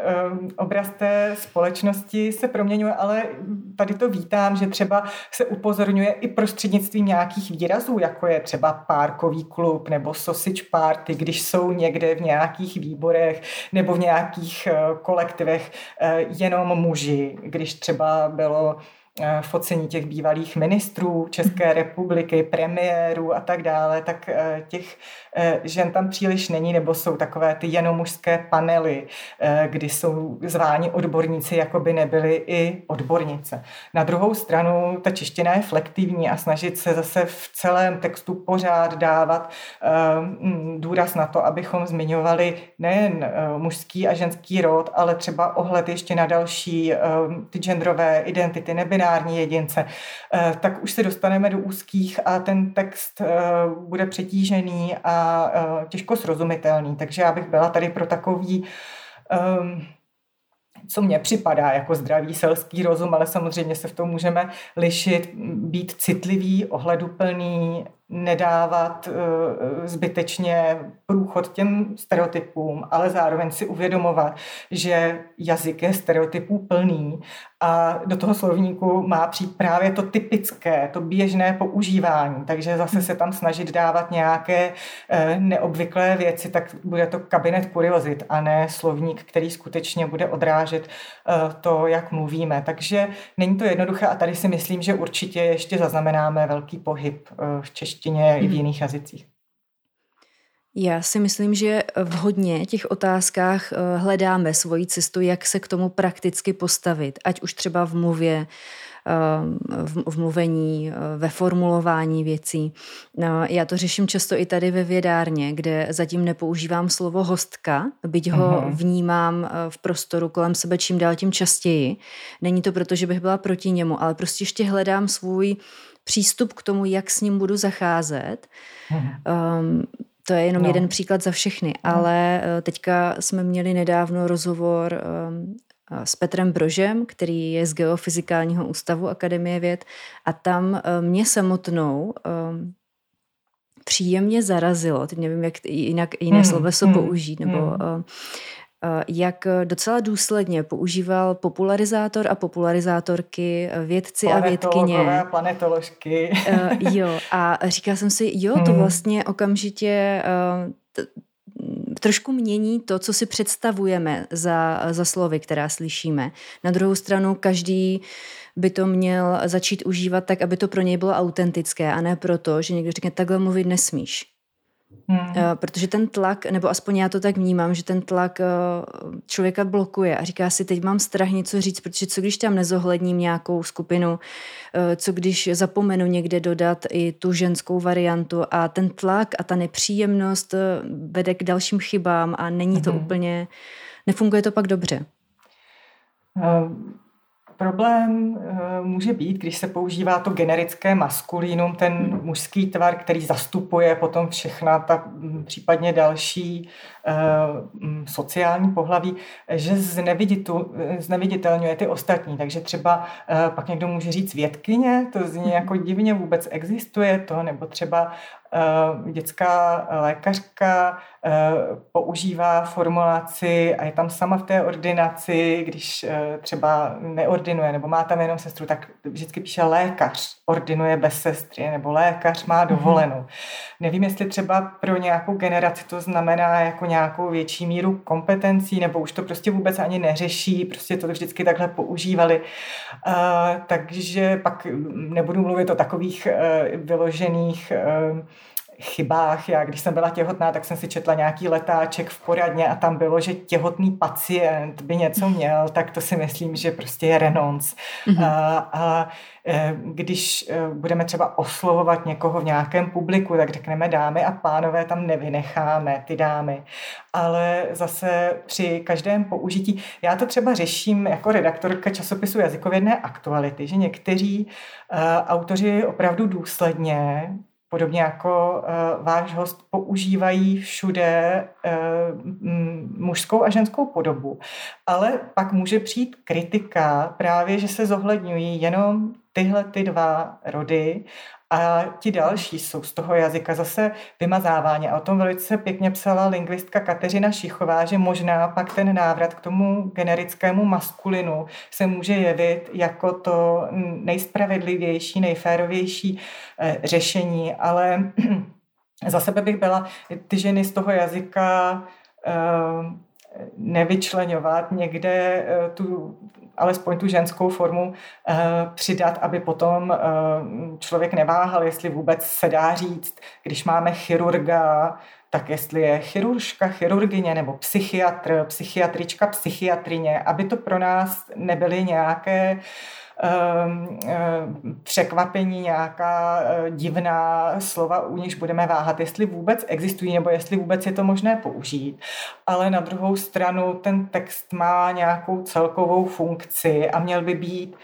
obraz té společnosti se proměňuje, ale tady to vítám, že třeba se upozorňuje i prostřednictvím nějakých výrazů, jako je třeba párkový klub nebo sausage party, když jsou někde v nějakých výborech nebo v nějakých eh, kolektivech jenom muži, když třeba bylo focení těch bývalých ministrů České republiky, premiérů a tak dále, tak eh, těch eh, žen tam příliš není, nebo jsou takové ty jenom mužské panely, kdy jsou zváni odborníci, jako by nebyly i odbornice. Na druhou stranu ta čeština je flektivní a snažit se zase v celém textu pořád dávat důraz na to, abychom zmiňovali nejen mužský a ženský rod, ale třeba ohled ještě na další ty genderové identity, nebinární binární jedince, eh, tak už se dostaneme do úzkých a ten text eh, bude přetížený a eh, těžko srozumitelný. Takže já bych byla tady pro takový ehm, co mně připadá jako zdravý selský rozum, ale samozřejmě se v tom můžeme lišit, být citlivý, ohleduplný, nedávat uh, zbytečně průchod těm stereotypům, ale zároveň si uvědomovat, že jazyk je stereotypů plný a do toho slovníku má přijít právě to typické, to běžné používání. Takže zase se tam snažit dávat nějaké uh, neobvyklé věci, tak bude to kabinet kuriozit a ne slovník, který skutečně bude odrážet uh, to, jak mluvíme. Takže není to jednoduché a tady si myslím, že určitě ještě zaznamenáme velký pohyb v češtině hmm. i v hmm. jiných jazycích. Já si myslím, že v hodně těch otázkách eh, hledáme svoji cestu, jak se k tomu prakticky postavit, ať už třeba v mluvě, eh, v mluvení, eh, ve formulování věcí. No, já to řeším často i tady ve vědárně, kde zatím nepoužívám slovo hostka, byť ho uh-huh. vnímám v prostoru kolem sebe čím dál tím častěji. Není to proto, že bych byla proti němu, ale prostě ještě hledám svůj přístup k tomu, jak s ním budu zacházet. Um, to je jenom no. jeden příklad za všechny, no. ale eh, teďka jsme měli nedávno rozhovor um, s Petrem Brožem, který je z Geofyzikálního ústavu Akademie věd a tam eh, mě samotnou um, příjemně zarazilo, teď nevím, jak jinak jiné hmm, sloveso hmm, použít, nebo hmm. uh, jak docela důsledně používal popularizátor a popularizátorky, eh, vědci a vědkyně. planetoložky. Uh, jo, a říkala jsem si, jo, to hmm. vlastně okamžitě trošku mění to, co si představujeme za, za slovy, která slyšíme. Na druhou stranu každý by to měl začít užívat tak, aby to pro něj bylo autentické a ne proto, že někdo řekne, takhle mluvit nesmíš. Hmm. Eh, protože ten tlak, nebo aspoň já to tak vnímám, že ten tlak eh, člověka blokuje a říká si, teď mám strach něco říct, protože co když tam nezohledním nějakou skupinu, eh, co když zapomenu někde dodat i tu ženskou variantu a ten tlak a ta nepříjemnost vede k dalším chybám a není to hmm. úplně, nefunguje to pak dobře. Um Problém eh, může být, když se používá to generické maskulínum, ten mužský tvar, který zastupuje potom všechna ta mm, případně další eh, mm, sociální pohlaví, že zneviditelňuje ty ostatní. Takže třeba eh, pak někdo může říct vědkyně, to zní jako divně vůbec existuje to, nebo třeba dětská lékařka eh, používá formulaci a je tam sama v té ordinaci, když eh, třeba neordinuje nebo má tam jenom sestru, tak vždycky píše lékař, ordinuje bez sestry, nebo lékař má mhm. dovolenou. Mm-hmm. Nevím, jestli třeba pro nějakou generaci to znamená jako nějakou větší míru kompetencí, nebo už to prostě vůbec ani neřeší, prostě to vždycky takhle používali. Takže pak nebudu mluvit o takových vyložených chybách. Já, když jsem byla těhotná, tak jsem si četla nějaký letáček v poradně a tam bylo, že těhotný pacient by něco měl, tak to si myslím, že prostě je renonc. Mm-hmm. A, a e, když e, budeme třeba oslovovat někoho v nějakém publiku, tak řekneme dámy a pánové, tam nevynecháme ty dámy. Ale zase při každém použití, já to třeba řeším jako redaktorka časopisu jazykovědné aktuality, že někteří uh, autoři opravdu důsledně podobně jako uh, váš host, používají všude uh, mužskou a ženskou podobu. Ale pak může přijít kritika právě, že se zohledňují jenom tyhle ty dva rody a ti další jsou z toho jazyka zase vymazávání. A o tom velice pěkně psala lingvistka Kateřina Šichová, že možná pak ten návrat k tomu generickému maskulinu se může jevit jako to nejspravedlivější, nejférovější eh, řešení. Ale za sebe bych byla ty ženy z toho jazyka eh, nevyčlenovat někde eh, tu alespoň tu ženskou formu eh, přidat, aby potom eh, člověk neváhal, jestli vůbec se dá říct, když máme chirurga, tak jestli je chiruržka, chirurgině nebo psychiatr, psychiatrička, psychiatrině, aby to pro nás nebyly nějaké uh, překvapení, nějaká eh, divná slova, u nichž budeme váhat, jestli vůbec existují nebo jestli vůbec je to možné použít. Ale na druhou stranu ten text má nějakou celkovou funkci a měl by být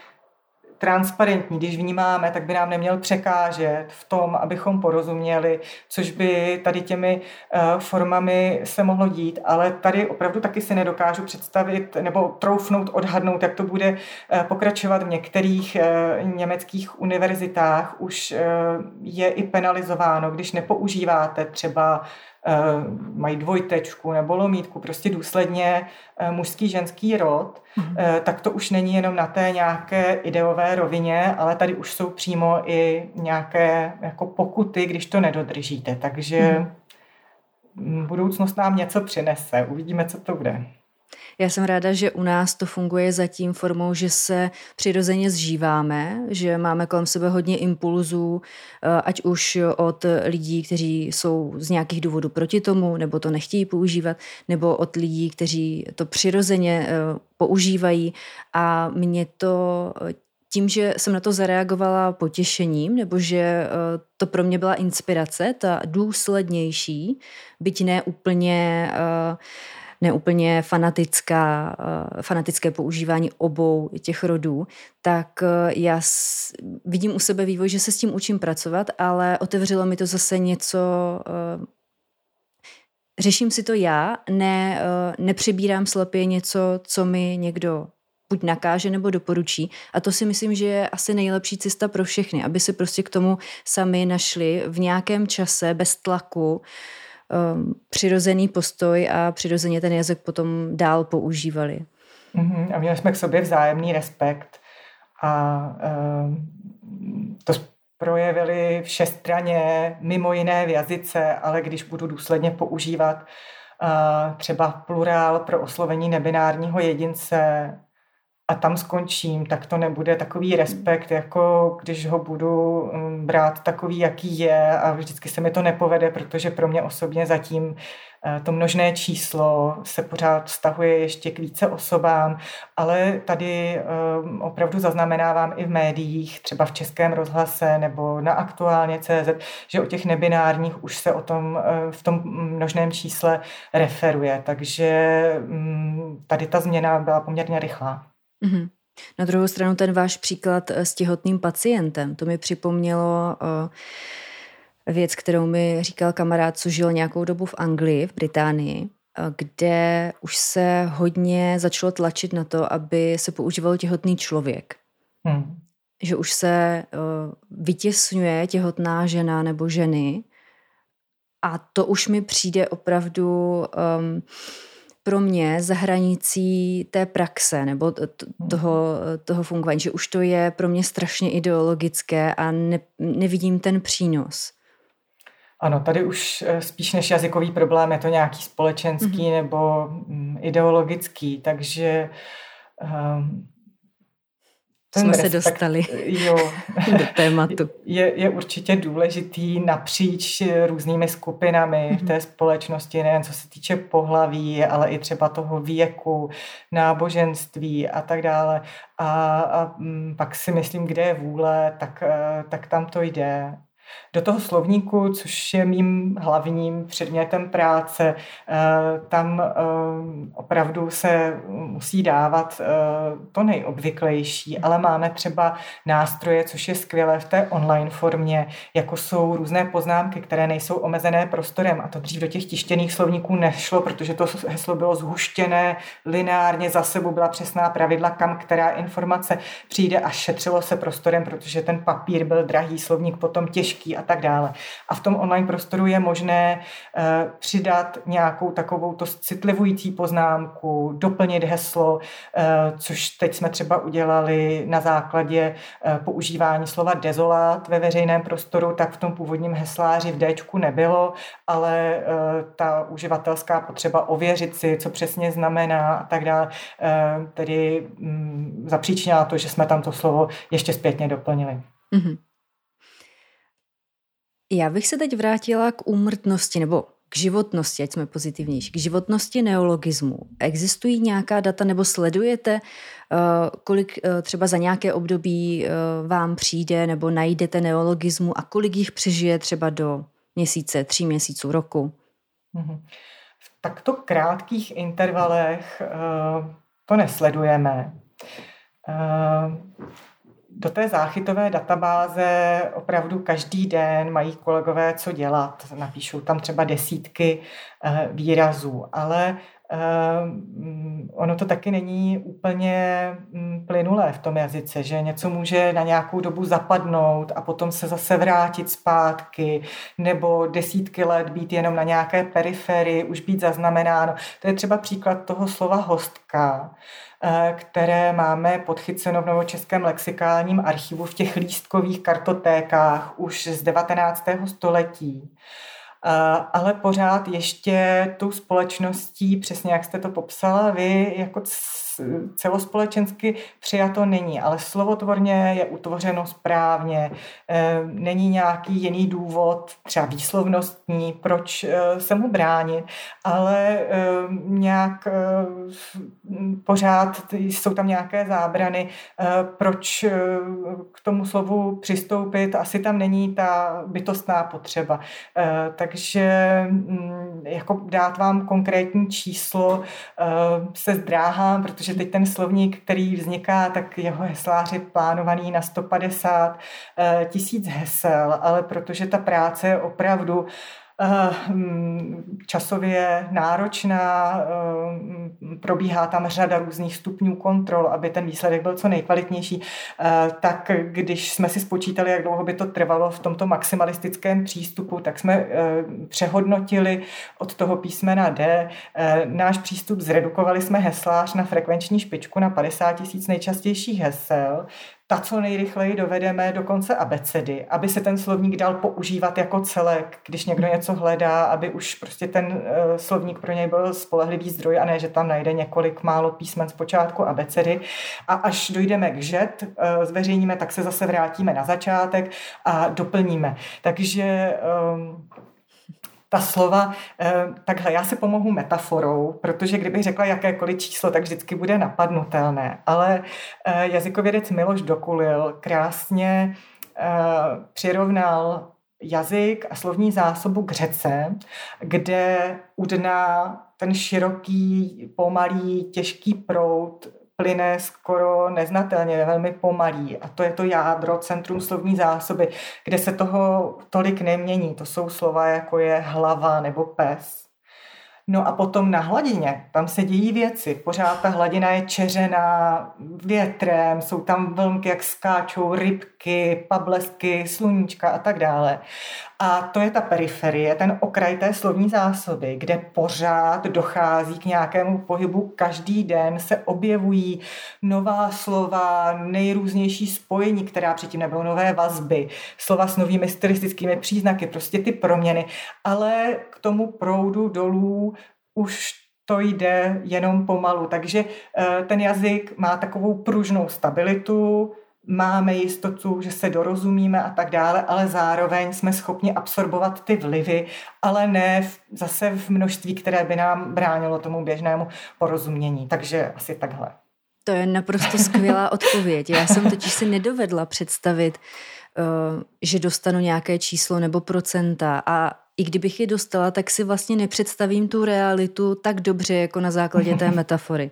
transparentní, když vnímáme, tak by nám neměl překážet v tom, abychom porozuměli, což by tady těmi uh, formami se mohlo dít, ale tady opravdu taky si nedokážu představit nebo troufnout, odhadnout, jak to bude uh, pokračovat v některých uh, německých univerzitách. Už je i penalizováno, když nepoužíváte třeba Eh, mají dvojtečku nebo lomítku, prostě důsledně eh, mužský, ženský rod, mm-hmm. tak to už není jenom na té nějaké ideové rovině, ale tady už jsou přímo i nějaké jako pokuty, když to nedodržíte. Takže mm-hmm. budoucnost nám něco přinese. Uvidíme, co to bude. Já jsem ráda, že u nás to funguje zatím formou, že se přirozeně zžíváme, že máme kolem sebe hodně impulzů, eh, ať už od lidí, kteří jsou z nějakých důvodů proti tomu, nebo to nechtějí používat, nebo od lidí, kteří to přirozeně eh, používají. A mě to tím, že jsem na to zareagovala potěšením, nebo že eh, to pro mě byla inspirace, ta důslednější, byť ne úplně uh, neúplně fanatická, eh, fanatické používání obou těch rodů, tak eh, já vidím u sebe vývoj, že se s tím učím pracovat, ale otevřelo mi to zase něco eh, řeším si to já, ne, nepřibírám slepě něco, co mi někdo buď nakáže nebo doporučí. A to si myslím, že je asi nejlepší cesta pro všechny, aby si prostě k tomu sami našli v nějakém čase, bez tlaku, um, přirozený postoj a přirozeně ten jazyk potom dál používali. Mm-hmm. A měli jsme k sobě vzájemný respekt a um, to projevili všestraně, mimo jiné v jazyce, ale když budu důsledně používat uh, třeba plurál pro oslovení nebinárního jedince, a tam skončím, tak to nebude takový respekt, jako když ho budu mm, brát takový, jaký je a vždycky se mi to nepovede, protože pro mě osobně zatím eh, to množné číslo se pořád vztahuje ještě k více osobám, ale tady eh, opravdu zaznamenávám i v médiích, třeba v Českém rozhlase nebo na aktuálně CZ, že o těch nebinárních už se o tom eh, v tom množném čísle referuje, takže mm, tady ta změna byla poměrně rychlá. Mm-hmm. Na druhou stranu ten váš příklad eh, s těhotným pacientem, to mi připomnělo uh, věc, kterou mi říkal kamarád, co žil nějakou dobu v Anglii, v Británii, uh, kde už se hodně začalo tlačit na to, aby se používal těhotný člověk. Hmm. Že už se vytěsňuje těhotná žena nebo ženy a to už mi přijde opravdu... Um, pro mě za hranicí té praxe nebo toho, toho fungování, že už to je pro mě strašně ideologické a ne, nevidím ten přínos. Ano, tady už eh, spíš než jazykový problém je to nějaký společenský mm-hmm. nebo mm, ideologický, takže um, ten jsme respekt, se dostali jo, do tématu. Je, je určitě důležitý napříč různými skupinami mm-hmm. v té mhm. společnosti, nejen co se týče pohlaví, ale i třeba toho věku, náboženství a tak dále. A, a mm, pak si myslím, kde je vůle, tak, eh, tak tam to jde do toho slovníku, což je mým hlavním předmětem práce, eh, tam eh, opravdu se musí dávat eh, to nejobvyklejší, ale máme třeba nástroje, což je skvělé v té online formě, jako jsou různé poznámky, které nejsou omezené prostorem. A to dřív do těch tištěných slovníků nešlo, protože to heslo bylo zhuštěné, lineárně za sebou byla přesná pravidla, kam která informace přijde a šetřilo se prostorem, protože ten papír byl drahý, slovník potom těžký a tak dále. A v tom online prostoru je možné uh, přidat nějakou takovou to citlivující poznámku, doplnit heslo, uh, což teď jsme třeba udělali na základě uh, používání slova dezolát ve veřejném prostoru, tak v tom původním hesláři v D nebylo, ale ta uživatelská potřeba ověřit si, co přesně znamená a tak dále, tedy um, zapříčinila to, že jsme tam to slovo ještě zpětně doplnili. Mm-hmm. Já bych se teď vrátila k úmrtnosti nebo k životnosti, ať jsme pozitivnější, k životnosti neologismu. Existují nějaká data nebo sledujete, eh, kolik eh, třeba za nějaké období eh, vám přijde nebo najdete neologismu a kolik jich přežije třeba do měsíce, tří měsíců, roku? Mhm. V takto krátkých intervalech to nesledujeme do té záchytové databáze opravdu každý den mají kolegové co dělat. Napíšou tam třeba desítky eh, výrazů, ale Uh, ono to taky není úplně um, plynulé v tom jazyce, že něco může na nějakou dobu zapadnout a potom se zase vrátit zpátky, nebo desítky let být jenom na nějaké periferii, už být zaznamenáno. To je třeba příklad toho slova hostka, které máme podchyceno v novočeském lexikálním archivu v těch lístkových kartotékách už z 19. století ale pořád ještě tou společností, přesně jak jste to popsala vy, jako celospolečensky přijato není, ale slovotvorně je utvořeno správně, eh, není nějaký jiný důvod, třeba výslovnostní, proč eh, se mu bránit, ale eh, nějak pořád jsou tam nějaké zábrany, proč k tomu slovu přistoupit, asi tam není ta bytostná potřeba. Takže mm, jako dát vám konkrétní číslo se zdráhám, protože protože teď ten slovník, který vzniká, tak jeho hesláři plánovaný na 150 eh, tisíc hesel, ale protože ta práce je opravdu časově náročná, eh, probíhá tam řada různých stupňů kontrol, aby ten výsledek byl co nejkvalitnější, eh, tak když jsme si spočítali, jak dlouho by to trvalo v tomto maximalistickém přístupu, tak jsme přehodnotili od toho písmena D náš přístup, zredukovali jsme heslář na frekvenční špičku na 50 tisíc nejčastějších hesel, ta co nejrychleji dovedeme do konce abecedy, aby se ten slovník dal používat jako celek, když někdo něco hledá, aby už prostě ten uh, slovník pro něj byl spolehlivý zdroj a ne, že tam najde několik málo písmen z počátku abecedy. A až dojdeme k žet, uh, zveřejníme, tak se zase vrátíme na začátek a doplníme. Takže um, ta slova, eh, takhle já si pomohu metaforou, protože kdybych řekla jakékoliv číslo, tak vždycky bude napadnutelné. Ale eh, jazykovědec Miloš Dokulil krásně eh, přirovnal jazyk a slovní zásobu k řece, kde u dna ten široký, pomalý, těžký prout plyne skoro neznatelně, velmi pomalý. A to je to jádro, centrum slovní zásoby, kde se toho tolik nemění. To jsou slova, jako je hlava nebo pes. No a potom na hladině, tam se dějí věci. Pořád ta hladina je čeřená větrem, jsou tam vlnky, jak skáčou rybky, pablesky, sluníčka a tak dále. A to je ta periferie, ten okraj té slovní zásoby, kde pořád dochází k nějakému pohybu. Každý den se objevují nová slova, nejrůznější spojení, která předtím nebylo, nové vazby, slova s novými stylistickými příznaky, prostě ty proměny. Ale k tomu proudu dolů už to jde jenom pomalu. Takže eh, ten jazyk má takovou pružnou stabilitu, máme jistotu, že se dorozumíme a tak dále, ale zároveň jsme schopni absorbovat ty vlivy, ale ne v, zase v množství, které by nám bránilo tomu běžnému porozumění. Takže asi takhle. To je naprosto skvělá odpověď. Já jsem totiž si nedovedla představit, eh, že dostanu nějaké číslo nebo procenta a i kdybych je dostala, tak si vlastně nepředstavím tu realitu tak dobře, jako na základě té metafory.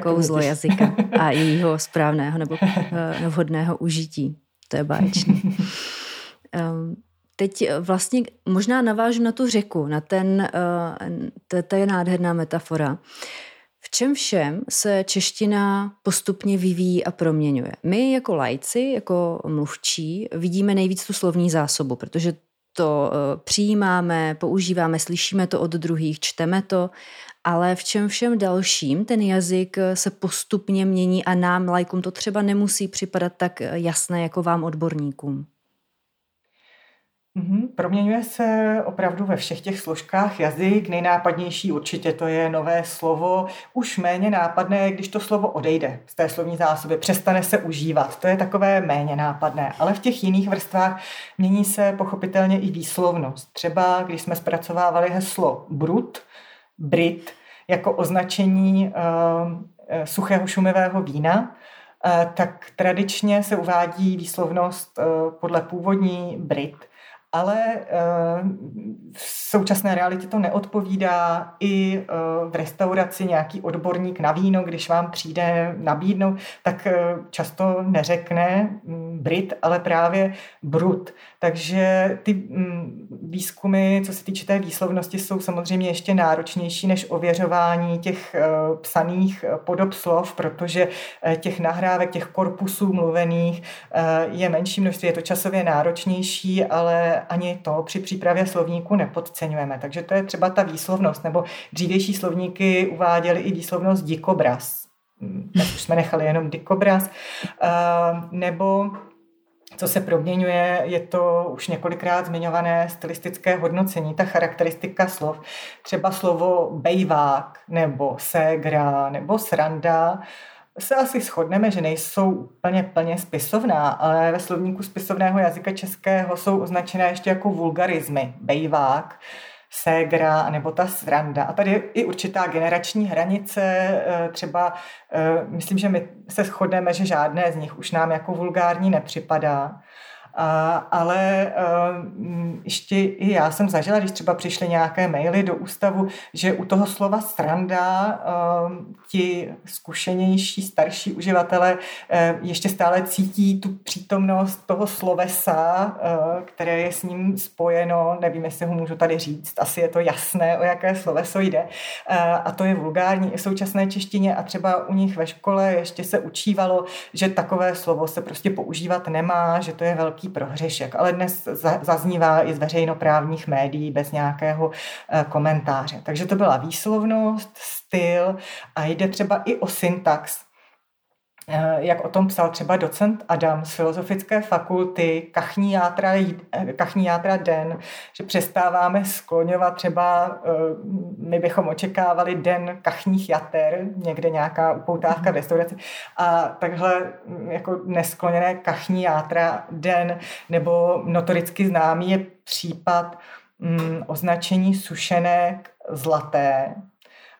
Kouzlo jazyka a jejího správného nebo uh, vhodného užití. To je báječné. Um, teď vlastně možná navážu na tu řeku, na ten, uh, to je nádherná metafora. V čem všem se čeština postupně vyvíjí a proměňuje? My jako lajci, jako mluvčí, vidíme nejvíc tu slovní zásobu, protože to uh, přijímáme, používáme, slyšíme to od druhých, čteme to, ale v čem všem dalším ten jazyk se postupně mění a nám, lajkům, to třeba nemusí připadat tak jasné jako vám odborníkům. Mm-hmm. Proměňuje se opravdu ve všech těch složkách jazyk. Nejnápadnější určitě to je nové slovo. Už méně nápadné, když to slovo odejde z té slovní zásoby, přestane se užívat. To je takové méně nápadné. Ale v těch jiných vrstvách mění se pochopitelně i výslovnost. Třeba když jsme zpracovávali heslo brut, Brit jako označení uh, suchého šumivého vína, uh, tak tradičně se uvádí výslovnost uh, podle původní Brit. Ale v současné realitě to neodpovídá. I v restauraci nějaký odborník na víno, když vám přijde nabídnout, tak často neřekne mm, Brit, ale právě Brut. Takže ty mm, výzkumy, co se týče té výslovnosti, jsou samozřejmě ještě náročnější než ověřování těch psaných podob slov, protože těch nahrávek, těch korpusů mluvených je menší množství, je to časově náročnější, ale ani to při přípravě slovníku nepodceňujeme. Takže to je třeba ta výslovnost, nebo dřívější slovníky uváděly i výslovnost dikobraz. Tak už jsme nechali jenom dikobraz. Nebo co se proměňuje, je to už několikrát zmiňované stylistické hodnocení, ta charakteristika slov. Třeba slovo bejvák, nebo ségra, nebo sranda se asi shodneme, že nejsou úplně plně spisovná, ale ve slovníku spisovného jazyka českého jsou označené ještě jako vulgarizmy, bejvák, ségra nebo ta sranda. A tady je i určitá generační hranice, eh, třeba eh, myslím, že my se shodneme, že žádné z nich už nám jako vulgární nepřipadá. A, ale uh, ještě i já jsem zažila, když třeba přišly nějaké maily do ústavu, že u toho slova stranda uh, ti zkušenější, starší uživatelé uh, ještě stále cítí tu přítomnost toho slovesa, uh, které je s ním spojeno, nevím, jestli ho můžu tady říct, asi je to jasné, o jaké sloveso jde. Uh, a to je vulgární i v současné češtině. A třeba u nich ve škole ještě se učívalo, že takové slovo se prostě používat nemá, že to je velký velký prohřešek, ale dnes zaznívá i z veřejnoprávních médií bez nějakého eh, komentáře. Takže to byla výslovnost, styl a jde třeba i o syntax. Eh, jak o tom psal třeba docent Adam z Filozofické fakulty, kachní játra, eh, kachní játra den, že přestáváme skloňovat třeba, eh, my bychom očekávali den kachních jater, někde nějaká upoutávka v restauraci, a takhle mm, jako neskloněné kachní játra den, nebo notoricky známý je případ mm, označení sušenek zlaté,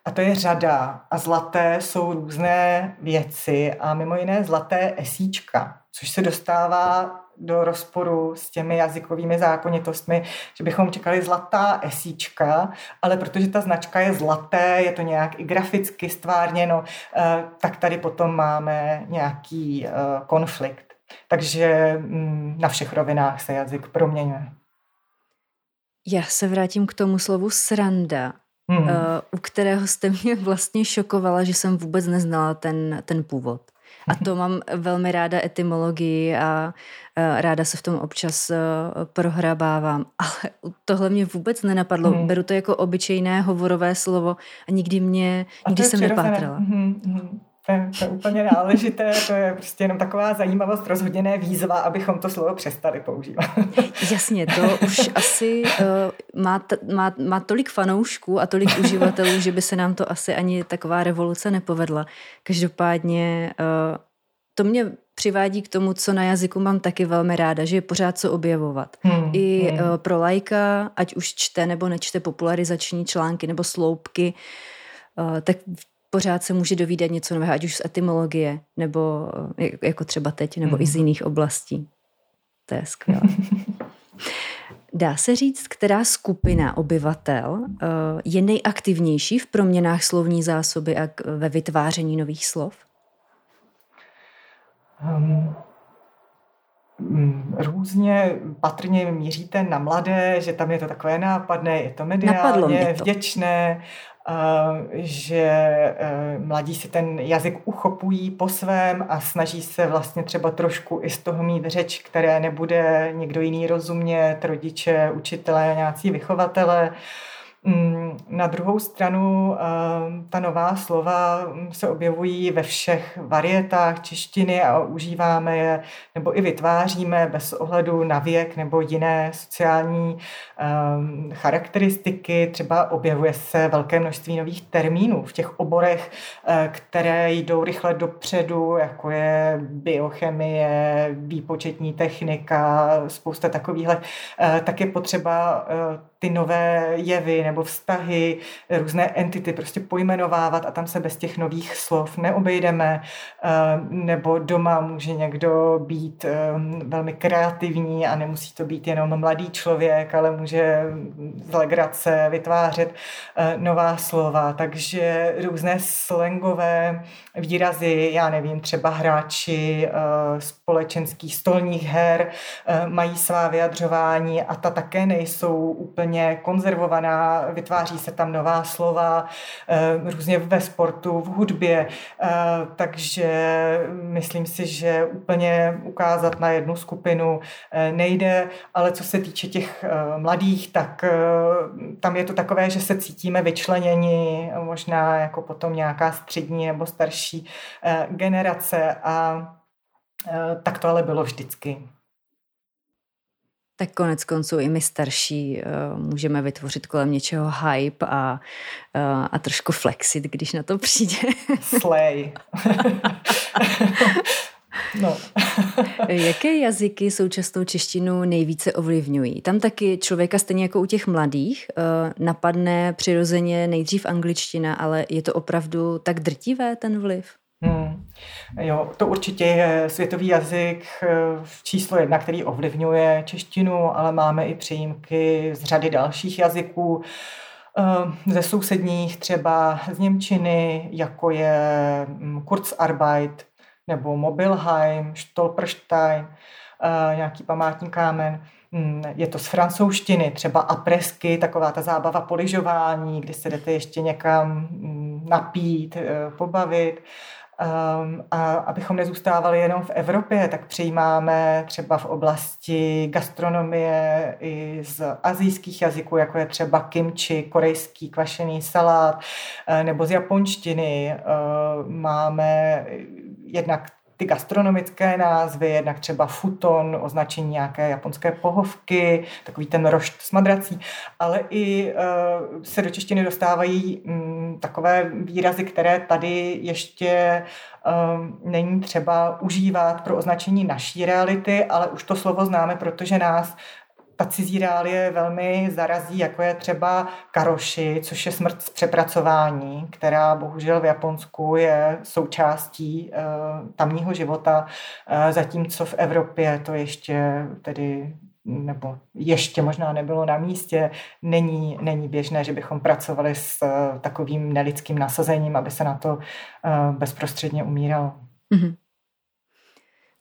a to je řada. A zlaté jsou různé věci a mimo jiné zlaté esíčka, což se dostává do rozporu s těmi jazykovými zákonitostmi, že bychom čekali zlatá esíčka, ale protože ta značka je zlaté, je to nějak i graficky stvárněno, eh, tak tady potom máme nějaký eh, konflikt. Takže mm, na všech rovinách se jazyk proměňuje. Já se vrátím k tomu slovu sranda hmm. uh, u kterého jste mě vlastně šokovala, že jsem vůbec neznala ten, ten původ. A to mám velmi ráda etymologii a uh, ráda se v tom občas uh, prohrabávám. Ale tohle mě vůbec nenapadlo. Hmm. Beru to jako obyčejné hovorové slovo a nikdy mě, nikdy jsem nepátrala. Hmm, hmm. To je, to je úplně náležité, to je prostě jenom taková zajímavost, rozhodně ne výzva, abychom to slovo přestali používat. Jasně, to už asi uh, má, t- má, má tolik fanoušků a tolik uživatelů, že by se nám to asi ani taková revoluce nepovedla. Každopádně uh, to mě přivádí k tomu, co na jazyku mám taky velmi ráda, že je pořád co objevovat. Hmm, I hmm. Uh, pro lajka, ať už čte nebo nečte popularizační články nebo sloupky, uh, tak pořád se může dovídat něco nového, ať už z etymologie, nebo eh, jako třeba teď, nebo mm. i z mhm. jiných oblastí. To je skvělé. Dá se říct, která skupina obyvatel eh, je nejaktivnější v proměnách slovní zásoby a ve vytváření nových slov? Um, různě patrně míříte na mladé, že tam je to takové nápadné, je to mediálně to. vděčné že e, mladí si ten jazyk uchopují po svém a snaží se vlastně třeba trošku i z toho mít řeč, které nebude někdo jiný rozumět, rodiče, učitelé, nějací vychovatele. Mm, na druhou stranu eh, ta nová slova se objevují ve všech varietách češtiny a užíváme je nebo i vytváříme bez ohledu na věk nebo jiné sociální eh, charakteristiky. Třeba objevuje se velké množství nových termínů v těch oborech, eh, které jdou rychle dopředu, jako je biochemie, výpočetní technika, spousta takovýchhle. Tak je potřeba ty nové jevy nebo vztahy, různé entity prostě pojmenovávat a tam se bez těch nových slov neobejdeme. Eh, nebo doma může někdo být eh, velmi kreativní a nemusí to být jenom mladý člověk, ale může z legrace vytvářet nová slova. Takže různé slangové výrazy, já nevím, třeba hráči společenských stolních her mají svá vyjadřování a ta také nejsou úplně konzervovaná, vytváří se tam nová slova, eh, různě ve sportu, v hudbě, eh, takže myslím si, že úplně ukázat na jednu skupinu eh, nejde, ale co se týče těch mladých, tak tam je to takové, že se cítíme vyčleněni, možná jako potom nějaká střední nebo starší generace a tak to ale bylo vždycky. Tak konec konců i my starší uh, můžeme vytvořit kolem něčeho hype a, uh, a trošku flexit, když na to přijde. Slay. no. Jaké jazyky současnou češtinu nejvíce ovlivňují? Tam taky člověka stejně jako u těch mladých uh, napadne přirozeně nejdřív angličtina, ale je to opravdu tak drtivé ten vliv? Hmm. Jo, to určitě je světový jazyk eh, číslo jedna, který ovlivňuje češtinu, ale máme i přijímky z řady dalších jazyků, eh, ze sousedních třeba z Němčiny, jako je hm, Kurzarbeit nebo Mobilheim, Stolperstein, eh, nějaký památní kámen. Hm, je to z francouzštiny, třeba apresky, taková ta zábava poližování, kdy se jdete ještě někam hm, napít, pobavit. Um, a abychom nezůstávali jenom v Evropě, tak přijímáme třeba v oblasti gastronomie i z azijských jazyků, jako je třeba kimchi, korejský kvašený salát, eh, nebo z japonštiny. Uh, máme jednak ty gastronomické názvy, jednak třeba futon, označení nějaké japonské pohovky, takový ten rošt s madrací, ale i uh, se do češtiny dostávají um, takové výrazy, které tady ještě um, není třeba užívat pro označení naší reality, ale už to slovo známe, protože nás ta cizí reálie velmi zarazí, jako je třeba karoši, což je smrt z přepracování, která bohužel v Japonsku je součástí uh, tamního života, uh, zatímco v Evropě to ještě tedy nebo ještě možná nebylo na místě, není, není běžné, že bychom pracovali s uh, takovým nelidským nasazením, aby se na to bezprostředně umíralo. Mm-hmm.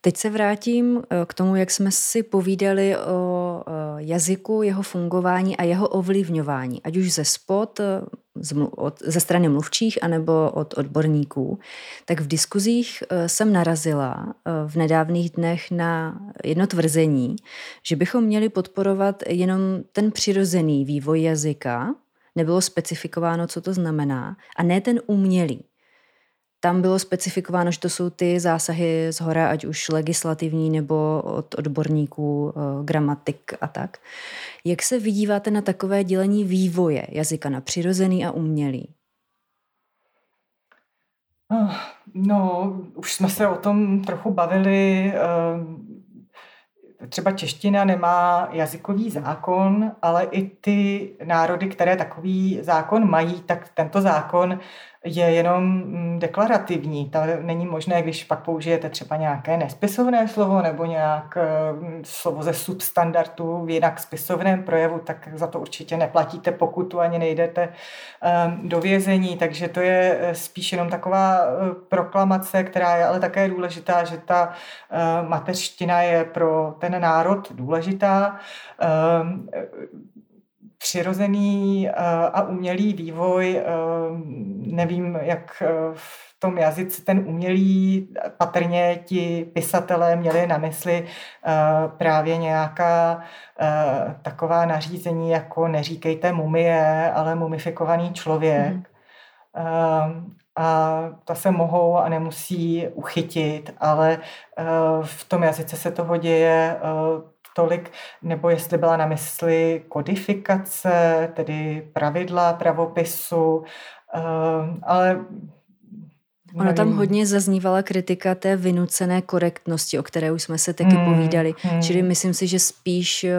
Teď se vrátím eh, k tomu, jak jsme si povídali o eh, jazyku, jeho fungování a jeho ovlivňování, ať už ze spod, eh, ze strany mluvčích, anebo od odborníků. Tak v diskuzích jsem narazila v nedávných dnech na jedno tvrzení, že bychom měli podporovat jenom ten přirozený vývoj jazyka, nebylo specifikováno, co to znamená, a ne ten umělý tam bylo specifikováno, že to jsou ty zásahy z hora, ať už legislativní nebo od odborníků, eh, gramatik a tak. Jak se vidíváte na takové dělení vývoje jazyka na přirozený a umělý? Ah, no, už jsme se o tom trochu bavili. Eh, třeba čeština nemá jazykový zákon, ale i ty národy, které takový zákon mají, tak tento zákon je jenom mm, deklarativní. To není možné, když pak použijete třeba nějaké nespisovné slovo nebo nějak eh, slovo ze substandardu v jinak spisovném projevu, tak za to určitě neplatíte pokutu ani nejdete eh, do vězení. Takže to je eh, spíš jenom taková proklamace, která je ale také důležitá, že ta mateřština je pro ten národ důležitá přirozený eh, a umělý vývoj, eh, nevím, jak eh, v tom jazyce ten umělý, patrně ti pisatelé měli na mysli právě nějaká taková nařízení, jako neříkejte mumie, ale mumifikovaný člověk. Mm. A ta se mohou a nemusí uchytit, ale v tom jazyce se toho děje tolik, nebo jestli byla na mysli kodifikace, tedy pravidla pravopisu, eh, ale Ona tam hodně zaznívala kritika té vynucené korektnosti, o které už jsme se taky hmm, povídali. Hmm. Čili myslím si, že spíš eh,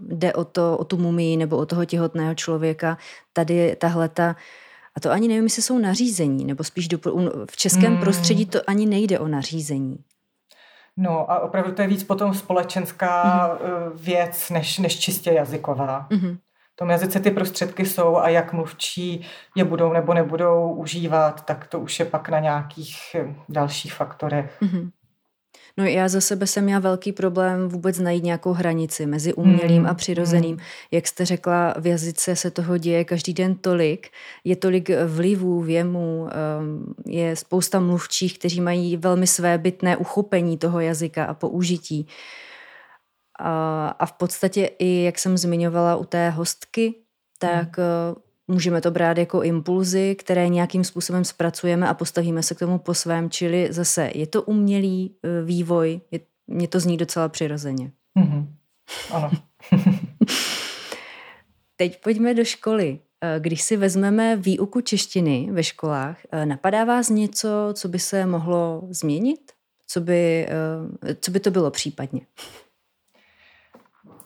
jde o, to, o tu mumii nebo o toho těhotného člověka. Tady tahle ta a to ani nevím, jestli jsou nařízení, nebo spíš do, v českém hmm. prostředí to ani nejde o nařízení. No a opravdu to je víc potom společenská mm. věc, než, než čistě jazyková. Mm. V tom jazyce ty prostředky jsou a jak mluvčí je budou nebo nebudou užívat, tak to už je pak na nějakých eh, dalších faktorech. Mm. No já za sebe jsem měla velký problém vůbec najít nějakou hranici mezi umělým a hmm, přirozeným. Hmm. Jak jste řekla, v jazyce se toho děje každý den tolik, je tolik vlivů, věmů, ehm, je spousta mluvčích, kteří mají velmi své bytné uchopení toho jazyka a použití. A v podstatě i, jak jsem zmiňovala u té hostky, tak hmm Můžeme to brát jako impulzy, které nějakým způsobem zpracujeme a postavíme se k tomu po svém, čili zase je to umělý e, vývoj, je, mě to zní docela přirozeně. Mm-hmm. Ano. Teď pojďme do školy. E, když si vezmeme výuku češtiny ve školách, e, napadá vás něco, co by se mohlo změnit? Co by, co by to bylo případně?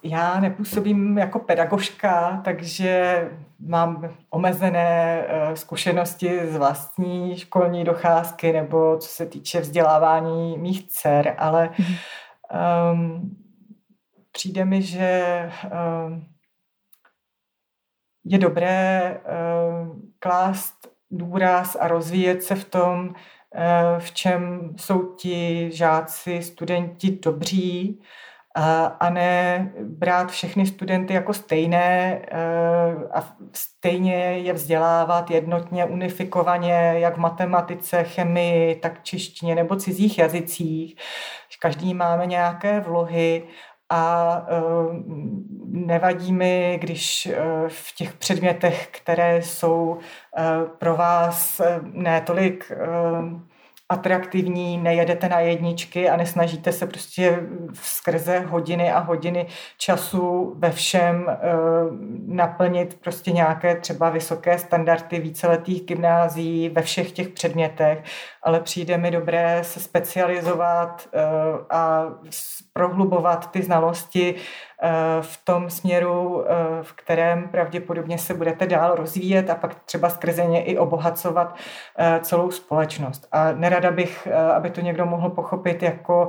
Já nepůsobím jako pedagožka, takže mám omezené eh, zkušenosti z vlastní školní docházky nebo co se týče vzdělávání mých dcer, ale um, přijde mi, že um, je dobré um, klást důraz a rozvíjet se v tom, uh, v čem jsou ti žáci, studenti dobří, a, a ne brát všechny studenty jako stejné eh, a stejně je vzdělávat jednotně, unifikovaně, jak v matematice, chemii, tak češtině nebo cizích jazycích. Každý máme nějaké vlohy a uh, nevadí mi, když uh, v těch předmětech, které jsou pro vás ne tolik atraktivní, nejedete na jedničky a nesnažíte se prostě skrze hodiny a hodiny času ve všem e, naplnit prostě nějaké třeba vysoké standardy víceletých gymnázií ve všech těch předmětech, ale přijde mi dobré se specializovat e, a prohlubovat ty znalosti v tom směru, eh, v kterém pravděpodobně se budete dál rozvíjet a pak třeba skrze ně i obohacovat eh, celou společnost. A nerada bych, aby to někdo mohl pochopit jako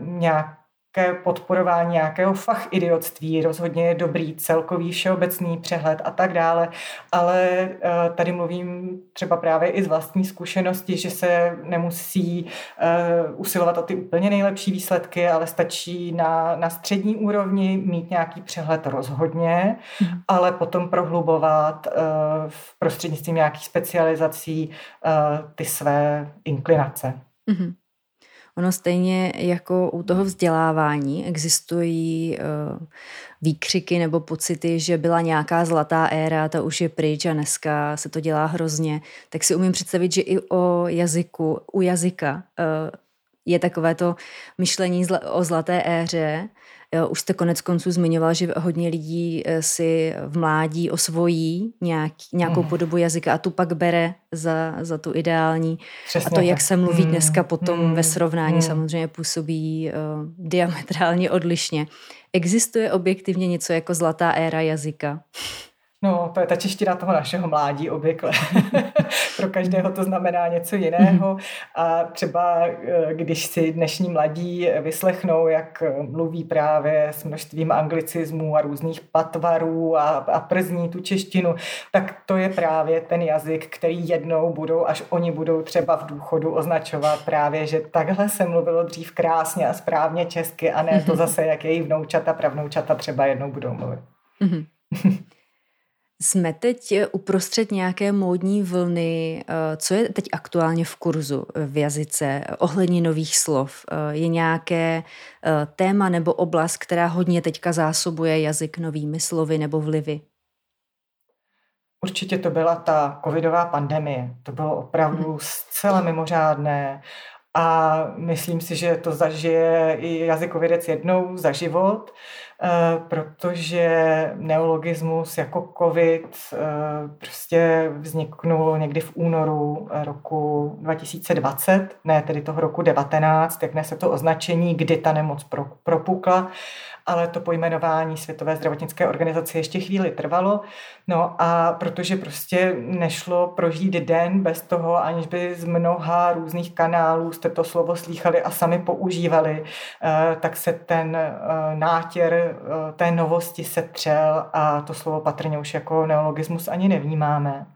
nějak ke podporování nějakého fach idiotství, rozhodně je dobrý celkový všeobecný přehled a tak dále, ale eh, tady mluvím třeba právě i z vlastní zkušenosti, že se nemusí eh, usilovat o ty úplně nejlepší výsledky, ale stačí na, na střední úrovni mít nějaký přehled rozhodně, mm. ale potom prohlubovat eh, v prostřednictvím nějakých specializací ty své inklinace. Mm-hmm. Ono stejně jako u toho vzdělávání existují uh, výkřiky nebo pocity, že byla nějaká zlatá éra, ta už je pryč a dneska se to dělá hrozně, tak si umím představit, že i o jazyku, u jazyka uh, je takové to myšlení o zlaté éře, už jste konec konců zmiňoval, že hodně lidí eh, si v mládí osvojí nějak, nějakou mm. podobu jazyka a tu pak bere za, za tu ideální. Přesně a to, jak se mluví mm. dneska potom mm. ve srovnání, mm. samozřejmě působí uh, diametrálně odlišně. Existuje objektivně něco jako zlatá éra jazyka? No, to je ta čeština toho našeho mládí obvykle. Pro každého to znamená něco jiného a třeba eh, když si dnešní mladí vyslechnou, jak mluví právě s množstvím anglicismů a různých patvarů a, a przní tu češtinu, tak to je právě ten jazyk, který jednou budou, až oni budou třeba v důchodu označovat právě, že takhle se mluvilo dřív krásně a správně česky a ne to zase, jak její vnoučata, pravnoučata třeba jednou budou mluvit. Jsme teď uprostřed nějaké módní vlny. Eh, co je teď aktuálně v kurzu v jazyce ohledně nových slov? Eh, je nějaké eh, téma nebo oblast, která hodně teďka zásobuje jazyk novými slovy nebo vlivy? Určitě to byla ta covidová pandemie. To bylo opravdu hmm. zcela mimořádné a myslím si, že to zažije i jazykovědec jednou za život. protože neologismus jako covid prostě vzniknul někdy v únoru roku 2020, ne tedy toho roku 19, jak se to označení, kdy ta nemoc propukla ale to pojmenování Světové zdravotnické organizace ještě chvíli trvalo. No a protože prostě nešlo prožít den bez toho, aniž by z mnoha různých kanálů jste to slovo slýchali a sami používali, eh, tak se ten eh, nátěr eh, té novosti setřel a to slovo patrně už jako neologismus ani nevnímáme.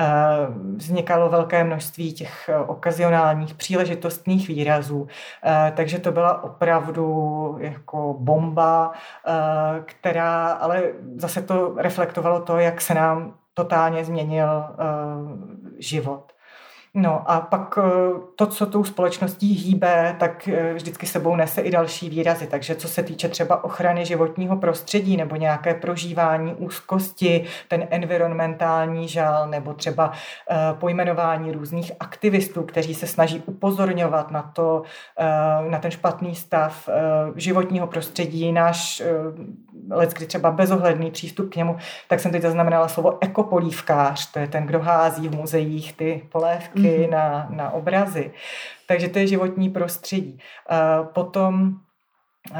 Eh, vznikalo velké množství těch eh, okazionálních příležitostných výrazů, eh, takže to byla opravdu jako bomba, která ale zase to reflektovalo to, jak se nám totálně změnil život. No a pak eh, to, co tou společností hýbe, tak eh, vždycky sebou nese i další výrazy. Takže co se týče třeba ochrany životního prostředí nebo nějaké prožívání úzkosti, ten environmentální žal nebo třeba eh, pojmenování různých aktivistů, kteří se snaží upozorňovat na to, na ten špatný stav životního prostředí, náš kdy třeba bezohledný přístup k němu, tak jsem teď zaznamenala slovo ekopolívkář, to je ten, kdo hází v muzeích ty polévky mm-hmm. na, na obrazy. Takže to je životní prostředí. Potom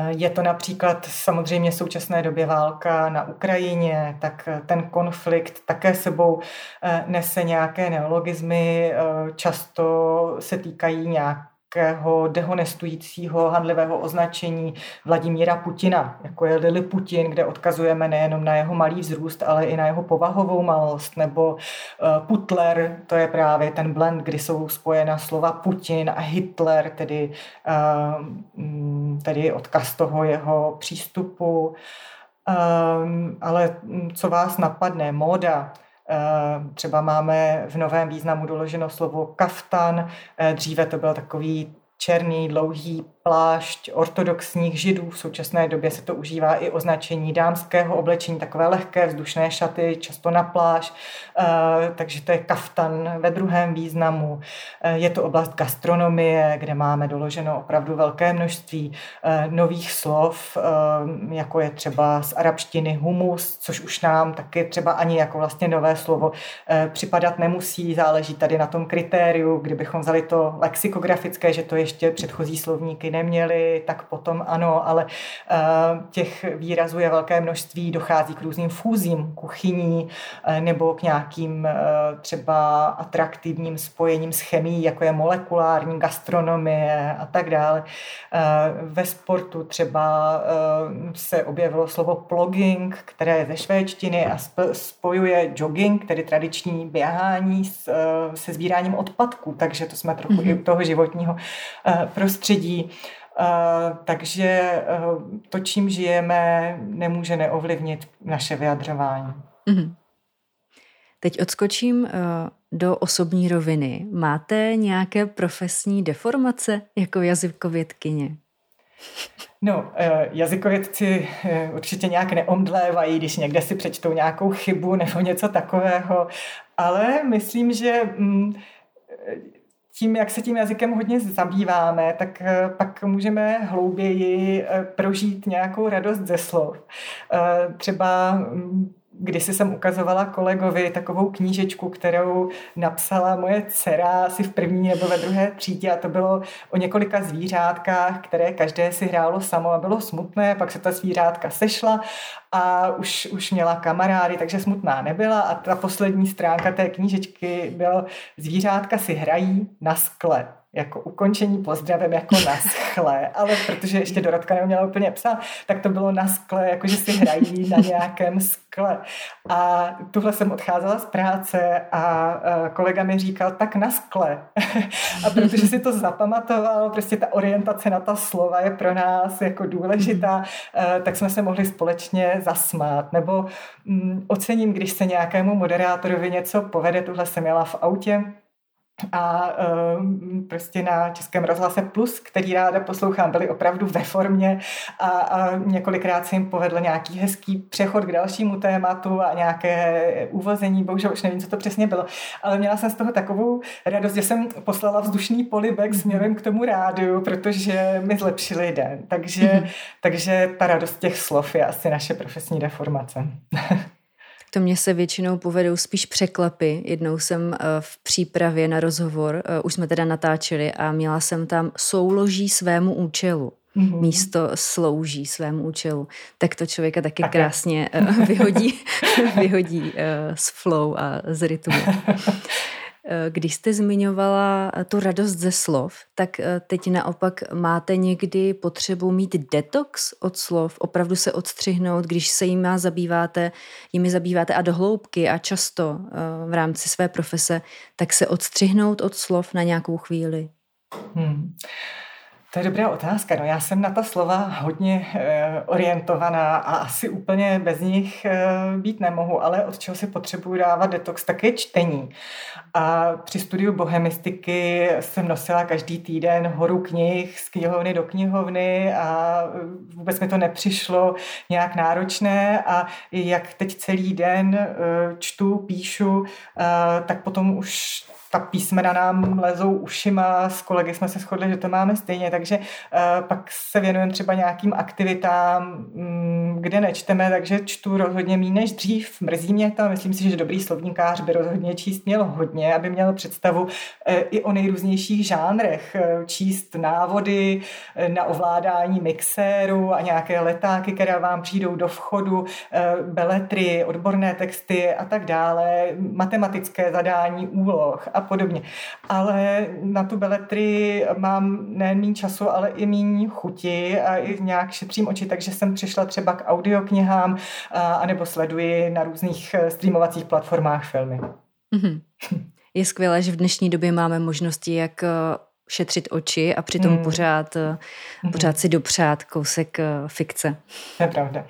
je to například samozřejmě v současné době válka na Ukrajině, tak ten konflikt také sebou nese nějaké neologizmy, často se týkají nějak nějakého dehonestujícího handlivého označení Vladimíra Putina, jako je Lili Putin, kde odkazujeme nejenom na jeho malý vzrůst, ale i na jeho povahovou malost, nebo uh, Putler, to je právě ten blend, kdy jsou spojena slova Putin a Hitler, tedy, uh, tedy odkaz toho jeho přístupu. Um, ale co vás napadne? Móda. Eh, třeba máme v novém významu doloženo slovo kaftan, eh, dříve to byl takový černý, dlouhý plášť ortodoxních židů. V současné době se to užívá i označení dámského oblečení, takové lehké vzdušné šaty, často na pláž, eh, takže to je kaftan ve druhém významu. Eh, je to oblast gastronomie, kde máme doloženo opravdu velké množství eh, nových slov, jako je třeba z arabštiny humus, což už nám taky třeba ani jako vlastně nové slovo připadat nemusí, záleží tady na tom kritériu, kdybychom vzali to lexikografické, že to ještě předchozí slovníky neměli, tak potom ano, ale eh, těch výrazů je velké množství, dochází k různým fúzím kuchyní eh, nebo k nějakým eh, třeba atraktivním spojením s chemií, jako je molekulární gastronomie a tak dále. Ve sportu třeba se objevilo slovo plogging, které je ze švédštiny a spojuje jogging, tedy tradiční běhání se sbíráním odpadků, takže to jsme trochu mm-hmm. i u toho životního prostředí. Uh, takže uh, to, čím žijeme, nemůže neovlivnit naše vyjadřování. Mm-hmm. Teď odskočím uh, do osobní roviny. Máte nějaké profesní deformace jako jazykovědkyně? No, jazykovědci určitě nějak neomdlévají, když někde si přečtou nějakou chybu nebo něco takového, ale myslím, že mm, tím, jak se tím jazykem hodně zabýváme, tak eh, pak můžeme hlouběji eh, prožít nějakou radost ze slov. Eh, třeba když jsem ukazovala kolegovi takovou knížečku, kterou napsala moje dcera asi v první nebo ve druhé třídě a to bylo o několika zvířátkách, které každé si hrálo samo a bylo smutné, pak se ta zvířátka sešla a už, už měla kamarády, takže smutná nebyla a ta poslední stránka té knížečky byla zvířátka si hrají na skle jako ukončení pozdravem jako na skle, ale protože ještě Dorotka neuměla úplně psát, tak to bylo na skle, jako že si hrají na nějakém skle. A tuhle jsem odcházela z práce a kolega mi říkal, tak na skle. a protože si to zapamatoval, prostě ta orientace na ta slova je pro nás jako důležitá, tak jsme se mohli společně zasmát. Nebo mm, ocením, když se nějakému moderátorovi něco povede, tuhle jsem jela v autě, a um, prostě na Českém rozhlase Plus, který ráda poslouchám, byli opravdu ve formě a, a několikrát se jim povedl nějaký hezký přechod k dalšímu tématu a nějaké uvození, bohužel už nevím, co to přesně bylo, ale měla jsem z toho takovou radost, že jsem poslala vzdušný polibek směrem k tomu rádiu, protože mi zlepšili den. Takže, mm-hmm. takže ta radost těch slov je asi naše profesní deformace. To mě se většinou povedou spíš překlepy. Jednou jsem eh, v přípravě na rozhovor, eh, už jsme teda natáčeli a měla jsem tam souloží svému účelu. Mm-hmm. místo slouží svému účelu, tak to člověka taky krásně eh, vyhodí, vyhodí z flow a z rytmu. Eh, když jste zmiňovala eh, tu radost ze slov, tak eh, teď naopak máte někdy potřebu mít detox od slov, opravdu se odstřihnout, když se jimi zabýváte, jimi zabýváte a dohloubky a často v rámci své profese, tak se odstřihnout od slov na nějakou chvíli. Hmm. To je dobrá otázka. No, já jsem na ta slova hodně e, orientovaná a asi úplně bez nich e, být nemohu, ale od čeho si potřebuji dávat detox, tak je čtení. A při studiu bohemistiky jsem nosila každý týden horu knih z knihovny do knihovny a vůbec mi to nepřišlo nějak náročné a jak teď celý den e, čtu, píšu, e, tak potom už ta písmena nám lezou ušima, s kolegy jsme se shodli, že to máme stejně, takže uh, pak se věnujeme třeba nějakým aktivitám, um, kde nečteme, takže čtu rozhodně méně než dřív. Mrzí mě to, myslím si, že dobrý slovníkář by rozhodně číst měl hodně, aby měl představu uh, i o nejrůznějších žánrech, uh, číst návody na ovládání mixéru a nějaké letáky, které vám přijdou do vchodu, beletry, odborné texty a tak dále, matematické zadání úloh a podobně. Ale na tu beletry mám nejen méně času, ale i méně chuti a i nějak šetřím oči, takže jsem přišla třeba k audioknihám a, anebo sleduji na různých eh, streamovacích platformách filmy. Mm-hmm. Je skvělé, že v dnešní době máme možnosti, jak eh, šetřit oči a přitom mm. pořád, mm. pořád si dopřát kousek fikce. To je pravda.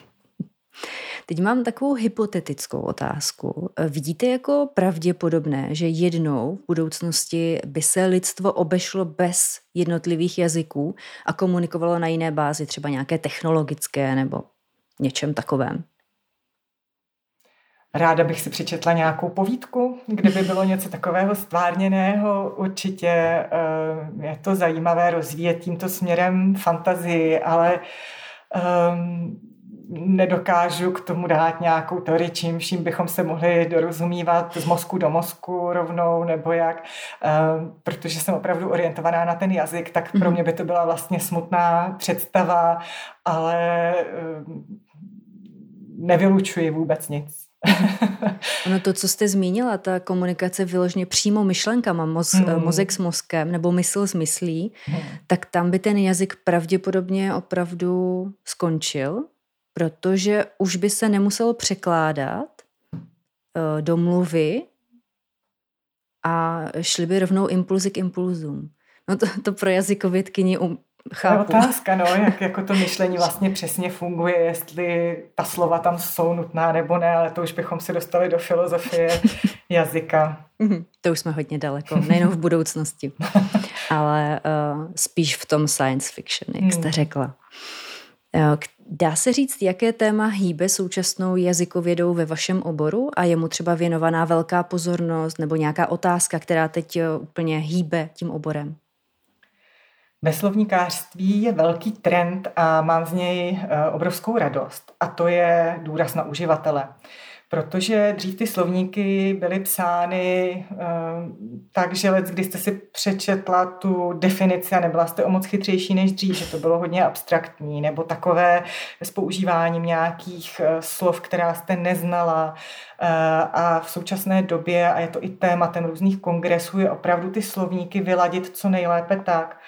Teď mám takovou hypotetickou otázku. Vidíte jako pravděpodobné, že jednou v budoucnosti by se lidstvo obešlo bez jednotlivých jazyků a komunikovalo na jiné bázi, třeba nějaké technologické nebo něčem takovém? Ráda bych si přečetla nějakou povídku, kde by bylo něco takového stvárněného. Určitě eh, je to zajímavé rozvíjet tímto směrem fantazii, ale um, nedokážu k tomu dát nějakou teorii, čím vším bychom se mohli dorozumívat z mozku do mozku rovnou, nebo jak, ehm, protože jsem opravdu orientovaná na ten jazyk, tak pro mhm. mě by to byla vlastně smutná představa, ale ehm, nevylučuji vůbec nic. ono to, co jste zmínila, ta komunikace vyložně přímo myšlenkama, moz, hmm. mozek s mozkem nebo mysl s myslí, hmm. tak tam by ten jazyk pravděpodobně opravdu skončil protože už by se nemuselo překládat uh, domluvy a šly by rovnou impulzy k impulzům. No to, to pro jazykovědkyni um, chápu. To je otázka, no, jak jako to myšlení vlastně přesně funguje, jestli ta slova tam jsou nutná nebo ne, ale to už bychom se dostali do filozofie jazyka. Mhm, to už jsme hodně daleko, nejenom v budoucnosti, ale uh, spíš v tom science fiction, jak jste hmm. řekla. Uh, Dá se říct, jaké téma hýbe současnou jazykovědou ve vašem oboru a je mu třeba věnovaná velká pozornost nebo nějaká otázka, která teď eh, úplně hýbe tím oborem? Ve slovníkářství je velký trend a mám z něj eh, obrovskou radost a to je důraz na uživatele protože dřív ty slovníky byly psány uh, tak, že let, když jste si přečetla tu definici a nebyla jste o moc chytřejší než dřív, že to bylo hodně abstraktní, nebo takové s používáním nějakých uh, slov, která jste neznala. Uh, a v současné době, a je to i tématem různých kongresů, je opravdu ty slovníky vyladit co nejlépe tak,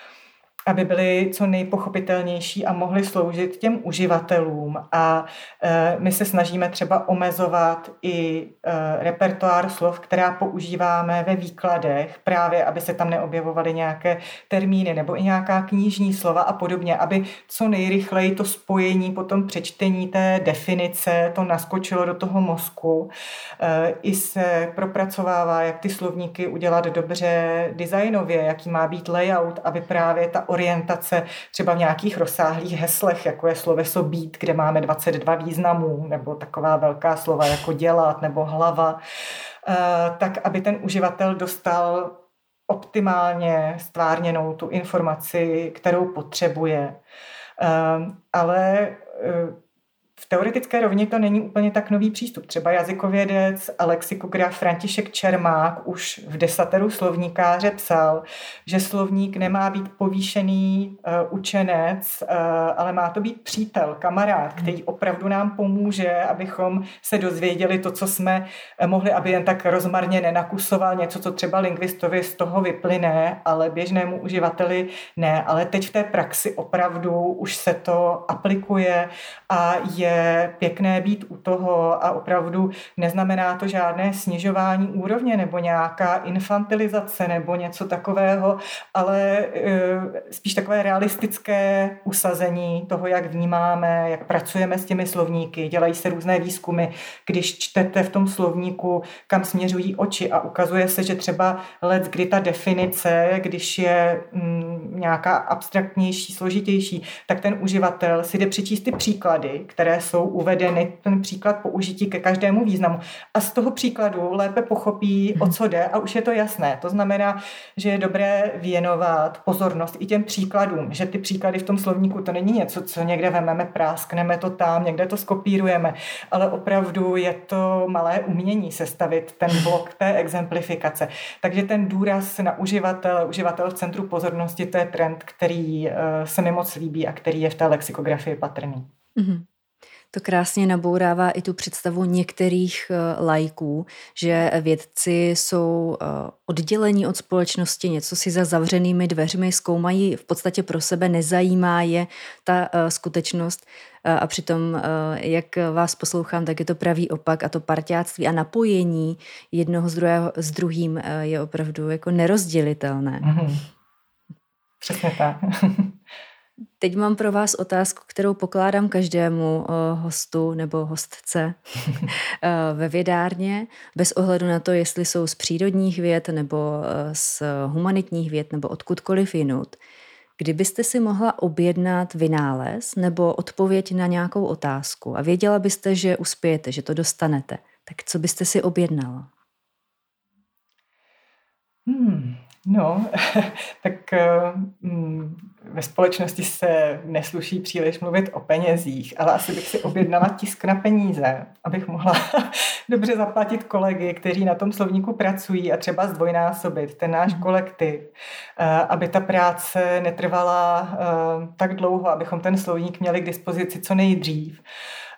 aby byly co nejpochopitelnější a mohly sloužit těm uživatelům. A e, my se snažíme třeba omezovat i e, repertoár slov, která používáme ve výkladech, právě aby se tam neobjevovaly nějaké termíny nebo i nějaká knižní slova a podobně, aby co nejrychleji to spojení po tom přečtení té definice to naskočilo do toho mozku. E, I se propracovává, jak ty slovníky udělat dobře designově, jaký má být layout, aby právě ta orientace třeba v nějakých rozsáhlých heslech, jako je sloveso být, kde máme 22 významů, nebo taková velká slova jako dělat nebo hlava, eh, tak aby ten uživatel dostal optimálně stvárněnou tu informaci, kterou potřebuje. Eh, ale eh, v teoretické rovně to není úplně tak nový přístup. Třeba jazykovědec a lexikograf František Čermák už v desateru slovníkáře psal, že slovník nemá být povýšený uh, učenec, uh, ale má to být přítel, kamarád, který opravdu nám pomůže, abychom se dozvěděli to, co jsme uh, mohli, aby jen tak rozmarně nenakusoval něco, co třeba lingvistovi z toho vyplyne, ale běžnému uživateli ne. Ale teď v té praxi opravdu už se to aplikuje a je pěkné být u toho a opravdu neznamená to žádné snižování úrovně nebo nějaká infantilizace nebo něco takového, ale eh, spíš takové realistické usazení toho, jak vnímáme, jak pracujeme s těmi slovníky. Dělají se různé výzkumy, když čtete v tom slovníku, kam směřují oči a ukazuje se, že třeba let, kdy ta definice, když je mm, nějaká abstraktnější, složitější, tak ten uživatel si jde přečíst ty příklady, které jsou uvedeny, ten příklad použití ke každému významu. A z toho příkladu lépe pochopí, o co jde a už je to jasné. To znamená, že je dobré věnovat pozornost i těm příkladům, že ty příklady v tom slovníku to není něco, co někde vememe, práskneme to tam, někde to skopírujeme, ale opravdu je to malé umění sestavit ten blok té exemplifikace. Takže ten důraz na uživatel, uživatel v centru pozornosti, to je trend, který eh, se mi moc líbí a který je v té lexikografii patrný. Mm-hmm. To krásně nabourává i tu představu některých eh, lajků, že vědci jsou eh, oddělení od společnosti, něco si za zavřenými dveřmi zkoumají v podstatě pro sebe, nezajímá je ta eh, skutečnost a přitom, jak vás poslouchám, tak je to pravý opak a to parťáctví a napojení jednoho z, druhého, s druhým je opravdu jako nerozdělitelné. Mm-hmm. Přesně tak. Teď mám pro vás otázku, kterou pokládám každému eh, hostu nebo hostce eh, ve vědárně, bez ohledu na to, jestli jsou z přírodních věd nebo eh, z humanitních věd nebo odkudkoliv jinut. Kdybyste si mohla objednat vynález nebo odpověď na nějakou otázku a věděla byste, že uspějete, že to dostanete, tak co byste si objednala? Hmm, no, tak um, ve společnosti se nesluší příliš mluvit o penězích, ale asi bych si objednala tisk na peníze, abych mohla dobře zaplatit kolegy, kteří na tom slovníku pracují a třeba zdvojnásobit ten náš mhm. kolektiv, eh, aby ta práce netrvala eh, tak dlouho, abychom ten slovník měli k dispozici co nejdřív.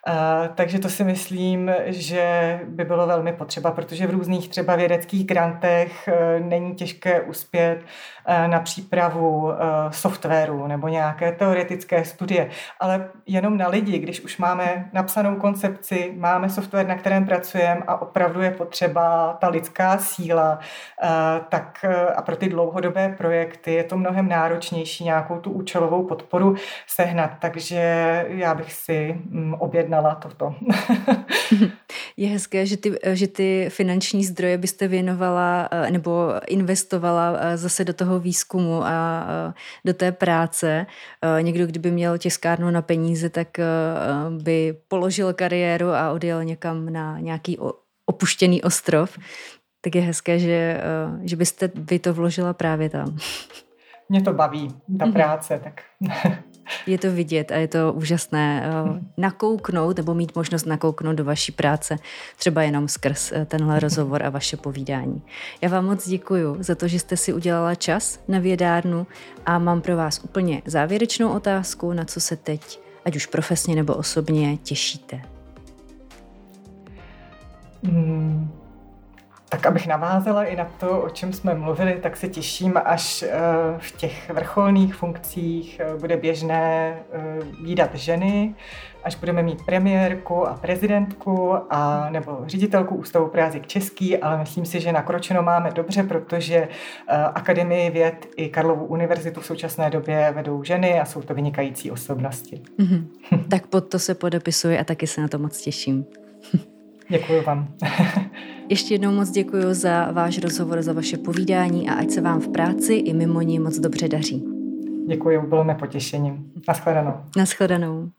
Uh, takže to si myslím, že by bylo velmi potřeba, protože v různých třeba vědeckých grantech uh, není těžké uspět uh, na přípravu softwaru nebo nějaké teoretické studie, ale jenom na lidi, když už máme napsanou koncepci, máme software, na kterém pracujeme a opravdu je potřeba ta lidská síla, tak a pro ty dlouhodobé projekty je to mnohem náročnější nějakou tu účelovou podporu sehnat, takže já bych si mm, objednala objednala toto. Je hezké, že ty, že ty finanční zdroje byste věnovala eh, nebo investovala eh, zase do toho výzkumu a do té práce. Eh, někdo, kdyby měl tiskárnu na peníze, tak by položil kariéru a odjel někam na nějaký opuštěný ostrov. Tak je hezké, že, že byste vy to vložila právě tam. Mě to baví, ta mm-hmm. práce, tak je to vidět a je to úžasné eh, nakouknout nebo mít možnost nakouknout do vaší práce, třeba jenom skrz eh, tenhle rozhovor a vaše povídání. Já vám moc děkuji za to, že jste si udělala čas na vědárnu a mám pro vás úplně závěrečnou otázku, na co se teď, ať už profesně nebo osobně, těšíte. Hmm Tak abych navázala i na to, o čem jsme mluvili, tak se těším, až eh, v těch vrcholných funkcích eh, bude běžné výdat ženy, až budeme mít premiérku a prezidentku a nebo ředitelku Ústavu prázik český, ale myslím si, že nakročeno máme dobře, protože Akademii věd i Karlovu univerzitu v současné době vedou ženy a jsou to vynikající osobnosti. Mm-hmm. tak pod to se podepisuji a taky se na to moc těším. Děkuji vám. Ještě jednou moc děkuji za váš rozhovor, za vaše povídání a ať se vám v práci i mimo ní moc dobře daří. Děkuji, bylo mi potěšením. Naschledanou. Naschledanou.